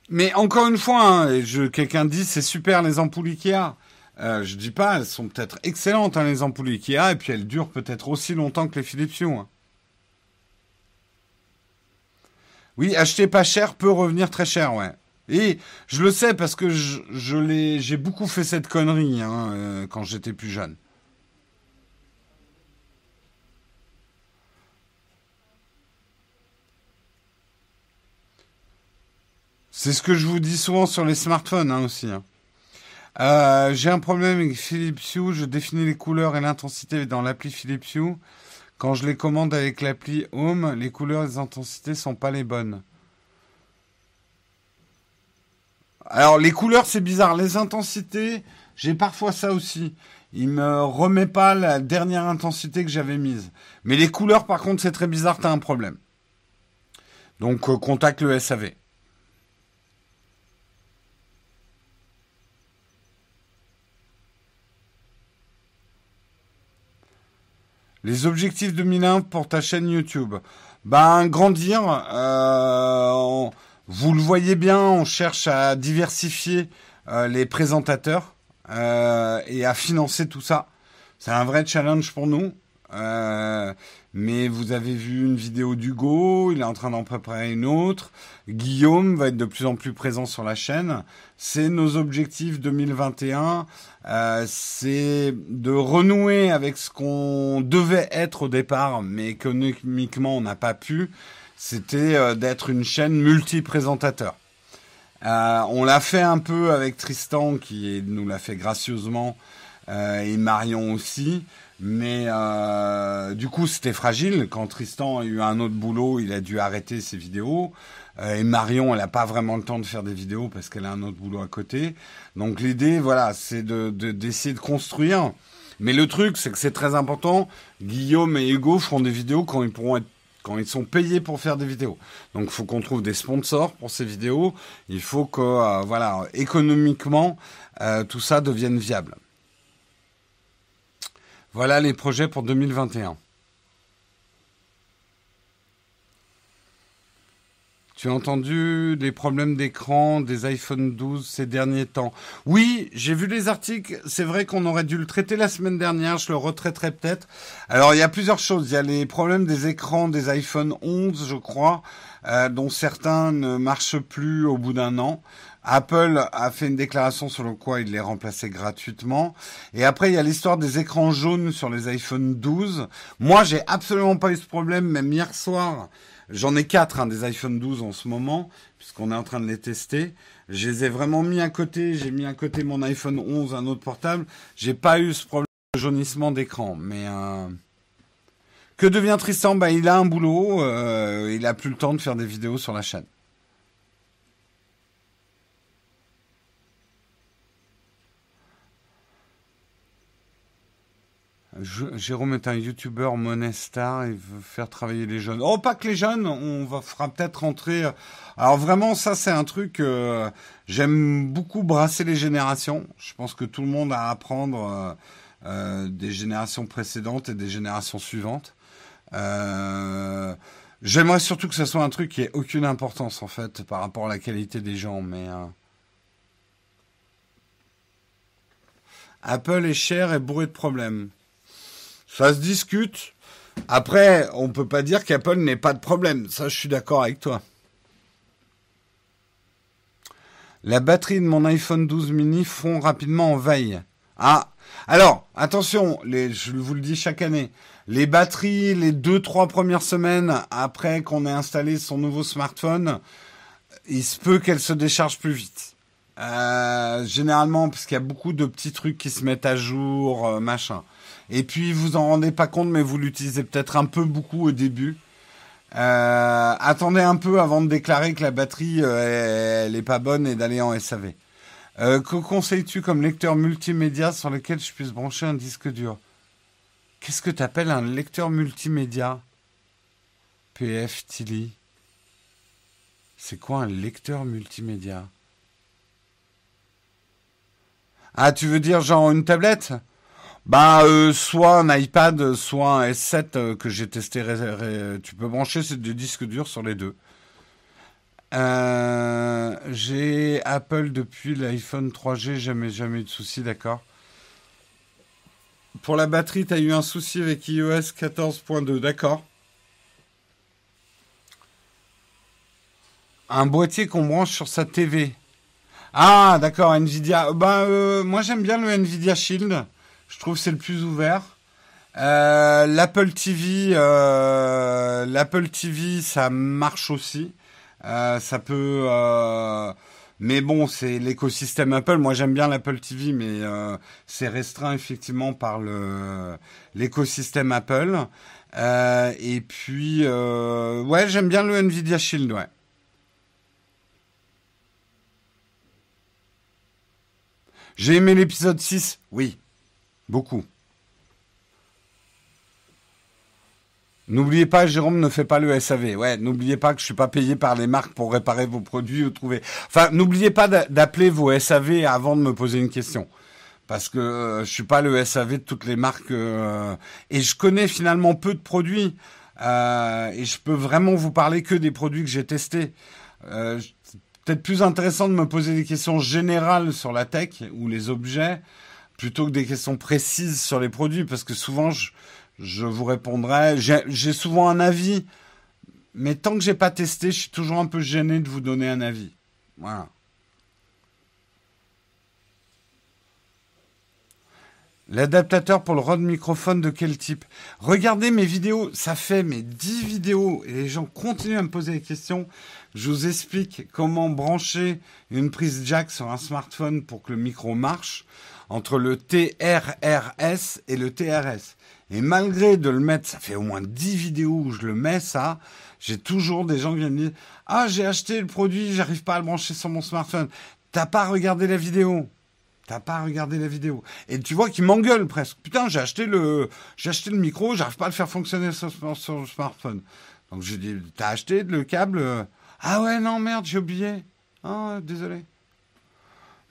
Mais encore une fois, hein, quelqu'un dit c'est super les ampoules Ikea. Euh, je dis pas, elles sont peut-être excellentes hein, les ampoules Ikea et puis elles durent peut-être aussi longtemps que les Philips. Hein. Oui, acheter pas cher peut revenir très cher, ouais. Et je le sais parce que je, j'ai beaucoup fait cette connerie euh, quand j'étais plus jeune. C'est ce que je vous dis souvent sur les smartphones hein, aussi. Hein. Euh, j'ai un problème avec Philips Hue. Je définis les couleurs et l'intensité dans l'appli Philips Hue. Quand je les commande avec l'appli Home, les couleurs et les intensités sont pas les bonnes. Alors les couleurs c'est bizarre, les intensités, j'ai parfois ça aussi. Il me remet pas la dernière intensité que j'avais mise. Mais les couleurs par contre c'est très bizarre, t'as un problème. Donc euh, contacte le SAV. Les objectifs 2001 pour ta chaîne YouTube. Ben, grandir. Euh, vous le voyez bien, on cherche à diversifier euh, les présentateurs euh, et à financer tout ça. C'est un vrai challenge pour nous. Euh, mais vous avez vu une vidéo d'Hugo, il est en train d'en préparer une autre. Guillaume va être de plus en plus présent sur la chaîne. C'est nos objectifs 2021. Euh, c'est de renouer avec ce qu'on devait être au départ, mais économiquement on n'a pas pu. C'était euh, d'être une chaîne multi-présentateur. Euh, on l'a fait un peu avec Tristan qui nous l'a fait gracieusement et Marion aussi. Mais euh, du coup, c'était fragile. Quand Tristan a eu un autre boulot, il a dû arrêter ses vidéos. Euh, et Marion, elle n'a pas vraiment le temps de faire des vidéos parce qu'elle a un autre boulot à côté. Donc l'idée, voilà, c'est de, d'essayer de, construire. Mais le truc, c'est que c'est très important. Guillaume et Hugo feront des vidéos quand ils pourront être quand ils sont payés pour faire des vidéos. Donc il faut qu'on trouve des sponsors pour ces vidéos. Il faut que euh, voilà, économiquement, tout ça devienne viable. Voilà les projets pour 2021. Tu as entendu les problèmes d'écran des iPhone 12 ces derniers temps Oui, j'ai vu les articles. C'est vrai qu'on aurait dû le traiter la semaine dernière. Je le retraiterai peut-être. Alors, il y a plusieurs choses. Il y a les problèmes des écrans des iPhone 11, je crois, euh, dont certains ne marchent plus au bout d'un an. Apple a fait une déclaration selon quoi il les remplaçait gratuitement. Et après, il y a l'histoire des écrans jaunes sur les iPhone 12. Moi, j'ai absolument pas eu ce problème, même hier soir. J'en ai quatre, hein, des iPhone 12 en ce moment, puisqu'on est en train de les tester. Je les ai vraiment mis à côté. J'ai mis à côté mon iPhone 11, un autre portable. J'ai pas eu ce problème de jaunissement d'écran. Mais euh... que devient Tristan? Bah, il a un boulot. Euh, il a plus le temps de faire des vidéos sur la chaîne. Jérôme est un youtubeur monestar, il veut faire travailler les jeunes. Oh, pas que les jeunes, on va fera peut-être rentrer. Euh, alors vraiment, ça c'est un truc. Euh, j'aime beaucoup brasser les générations. Je pense que tout le monde a à apprendre euh, des générations précédentes et des générations suivantes. J'aimerais surtout que ce soit un truc qui ait aucune importance en fait par rapport à la qualité des gens, mais. Apple est cher et bourré de problèmes. Ça se discute. Après, on peut pas dire qu'Apple n'ait pas de problème. Ça, je suis d'accord avec toi. La batterie de mon iPhone 12 mini fond rapidement en veille. Ah, alors, attention, je vous le dis chaque année, les batteries, les deux, trois premières semaines après qu'on ait installé son nouveau smartphone, il se peut qu'elles se déchargent plus vite. Euh, généralement, parce qu'il y a beaucoup de petits trucs qui se mettent à jour, euh, machin. Et puis, vous en rendez pas compte, mais vous l'utilisez peut-être un peu beaucoup au début. Euh, attendez un peu avant de déclarer que la batterie, elle, est pas bonne et d'aller en SAV. que conseilles-tu comme lecteur multimédia sur lequel je puisse brancher un disque dur? Qu'est-ce que tu appelles un lecteur multimédia? PF Tilly. C'est quoi un lecteur multimédia? Ah, tu veux dire genre une tablette? Bah, soit un iPad, soit un S7 euh, que j'ai testé. Tu peux brancher deux disques durs sur les deux. Euh, j'ai Apple depuis l'iPhone 3G, jamais jamais eu de souci, d'accord. Pour la batterie, tu as eu un souci avec iOS 14.2, d'accord. Un boîtier qu'on branche sur sa TV. Ah, d'accord, Nvidia. Bah, moi j'aime bien le Nvidia Shield. Je trouve que c'est le plus ouvert. Euh, L'Apple TV, euh, l'Apple TV, ça marche aussi. ça peut, mais bon, c'est l'écosystème Apple. Moi, j'aime bien l'Apple TV, mais c'est restreint effectivement par le l'écosystème Apple. et puis, ouais, j'aime bien le Nvidia Shield, ouais. J'ai aimé l'épisode 6 Oui, beaucoup. N'oubliez pas, Jérôme ne fait pas le SAV. Ouais, n'oubliez pas que je suis pas payé par les marques pour réparer vos produits ou trouver. Enfin, n'oubliez pas d'appeler vos SAV avant de me poser une question. Parce que euh, je suis pas le SAV de toutes les marques euh, et je connais finalement peu de produits euh, et je peux vraiment vous parler que des produits que j'ai testés peut-être plus intéressant de me poser des questions générales sur la tech ou les objets plutôt que des questions précises sur les produits parce que souvent je, vous répondrai j'ai souvent un avis mais tant que j'ai pas testé je suis toujours un peu gêné de vous donner un avis. Voilà. L'adaptateur pour le Rode microphone de quel type? Regardez mes vidéos, ça fait mes 10 vidéos et les gens continuent à me poser des questions. Je vous explique comment brancher une prise jack sur un smartphone pour que le micro marche entre le TRRS et le TRS. Et malgré de le mettre, ça fait au moins 10 vidéos où je le mets ça, j'ai toujours des gens qui viennent me dire "Ah, j'ai acheté le produit, j'arrive pas à le brancher sur mon smartphone." T'as pas regardé la vidéo T'as pas regardé la vidéo. Et tu vois qu'il m'engueule presque. Putain, j'ai acheté le, j'ai acheté le micro, j'arrive pas à le faire fonctionner sur, sur le smartphone. Donc je dis, t'as acheté le câble ah ouais, non, merde, j'ai oublié. Ah, désolé.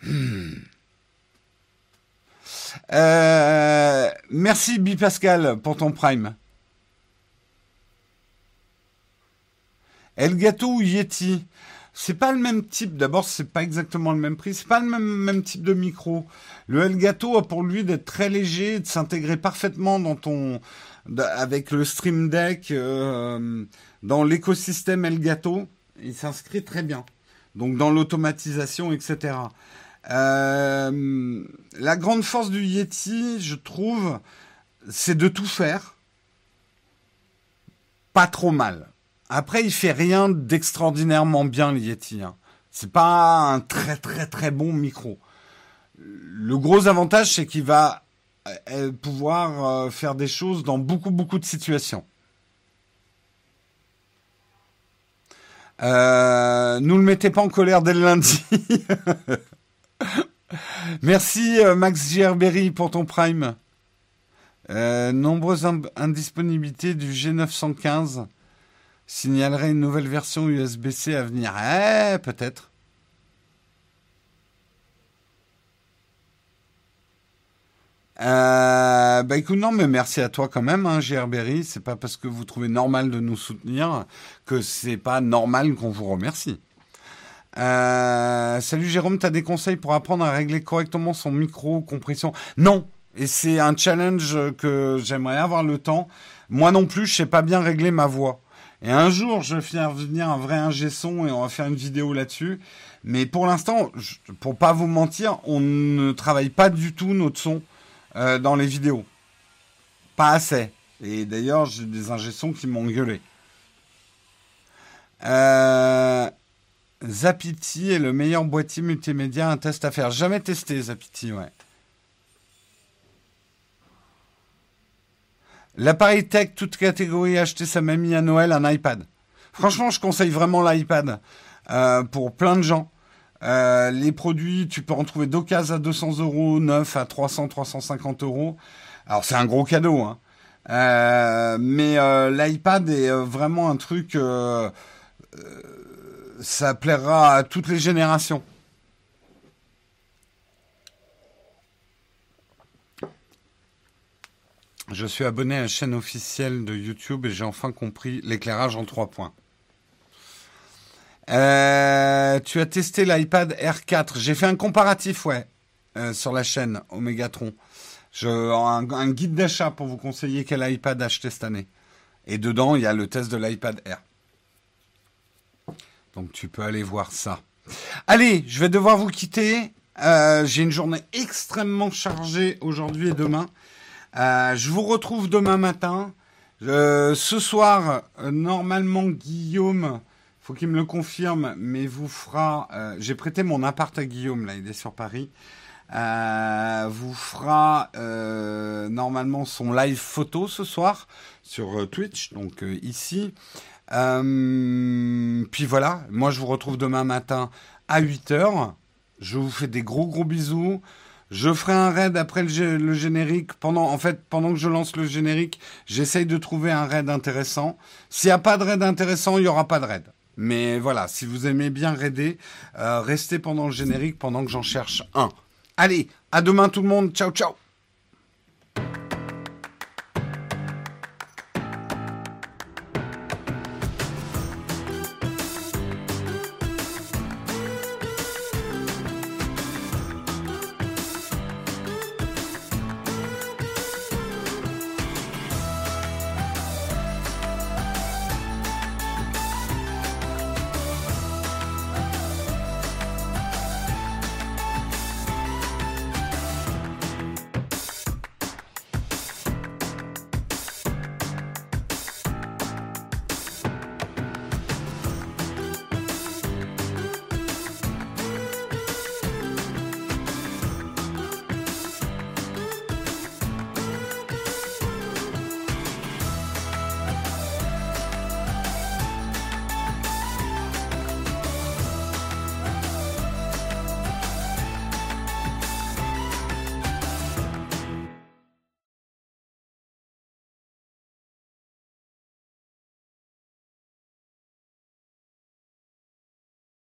Hmm. Euh, merci Bipascal pour ton prime. Elgato ou Yeti? C'est pas le même type. D'abord, c'est pas exactement le même prix. C'est pas le même, même type de micro. Le Elgato a pour lui d'être très léger, de s'intégrer parfaitement dans ton, avec le Stream Deck, euh, dans l'écosystème Elgato il s'inscrit très bien. Donc dans l'automatisation, etc. Euh, la grande force du Yeti, je trouve, c'est de tout faire. Pas trop mal. Après, il fait rien d'extraordinairement bien, le Yeti. Hein. C'est pas un très très très bon micro. Le gros avantage, c'est qu'il va euh, pouvoir euh, faire des choses dans beaucoup beaucoup de situations. Euh, nous le mettez pas en colère dès le lundi. Merci euh, Max Gerberry pour ton prime. Euh, nombreuses indisponibilités du G915 signalerait une nouvelle version USB-C à venir. Eh, peut-être. Euh, bah écoute, non, mais merci à toi quand même, hein, GRBerry. C'est pas parce que vous trouvez normal de nous soutenir que c'est pas normal qu'on vous remercie. Euh, salut Jérôme, t'as des conseils pour apprendre à régler correctement son micro compression? Non, et c'est un challenge que j'aimerais avoir le temps. Moi non plus, je sais pas bien régler ma voix. Et un jour, je vais faire venir un vrai ingé son et on va faire une vidéo là-dessus. Mais pour l'instant, pour pas vous mentir, on ne travaille pas du tout notre son. Euh, dans les vidéos. Pas assez. Et d'ailleurs, j'ai des ingessons qui m'ont gueulé. Euh, Zapiti est le meilleur boîtier multimédia, un test à faire. Jamais testé Zapiti, ouais. L'appareil tech, toute catégorie, acheter sa mamie à Noël un iPad. Franchement, je conseille vraiment l'iPad euh, pour plein de gens. Euh, les produits, tu peux en trouver d'occasion à 200 euros, neuf à 300, 350 euros. Alors c'est un gros cadeau, hein. Euh, mais l'iPad est vraiment un truc, ça plaira à toutes les générations. Je suis abonné à la chaîne officielle de YouTube et j'ai enfin compris l'éclairage en trois points. Euh, tu as testé l'iPad R4. J'ai fait un comparatif, ouais, euh, sur la chaîne Omegatron. Je, un, guide d'achat pour vous conseiller quel iPad acheter cette année. Et dedans, il y a le test de l'iPad R. Donc tu peux aller voir ça. Allez, je vais devoir vous quitter. Euh, j'ai une journée extrêmement chargée aujourd'hui et demain. Je vous retrouve demain matin. Ce soir, normalement, Guillaume, faut qu'il me le confirme, mais vous fera. J'ai prêté mon appart à Guillaume, là, il est sur Paris. vous fera normalement son live photo ce soir sur Twitch, donc ici. puis voilà, moi je vous retrouve demain matin à 8h. Je vous fais des gros gros bisous. Je ferai un raid après le, générique. Pendant, en fait, pendant que je lance le générique, j'essaye de trouver un raid intéressant. S'il n'y a pas de raid intéressant, il n'y aura pas de raid. Mais voilà, si vous aimez bien raider, euh, restez pendant le générique pendant que j'en cherche un. Allez, à demain tout le monde. Ciao, ciao.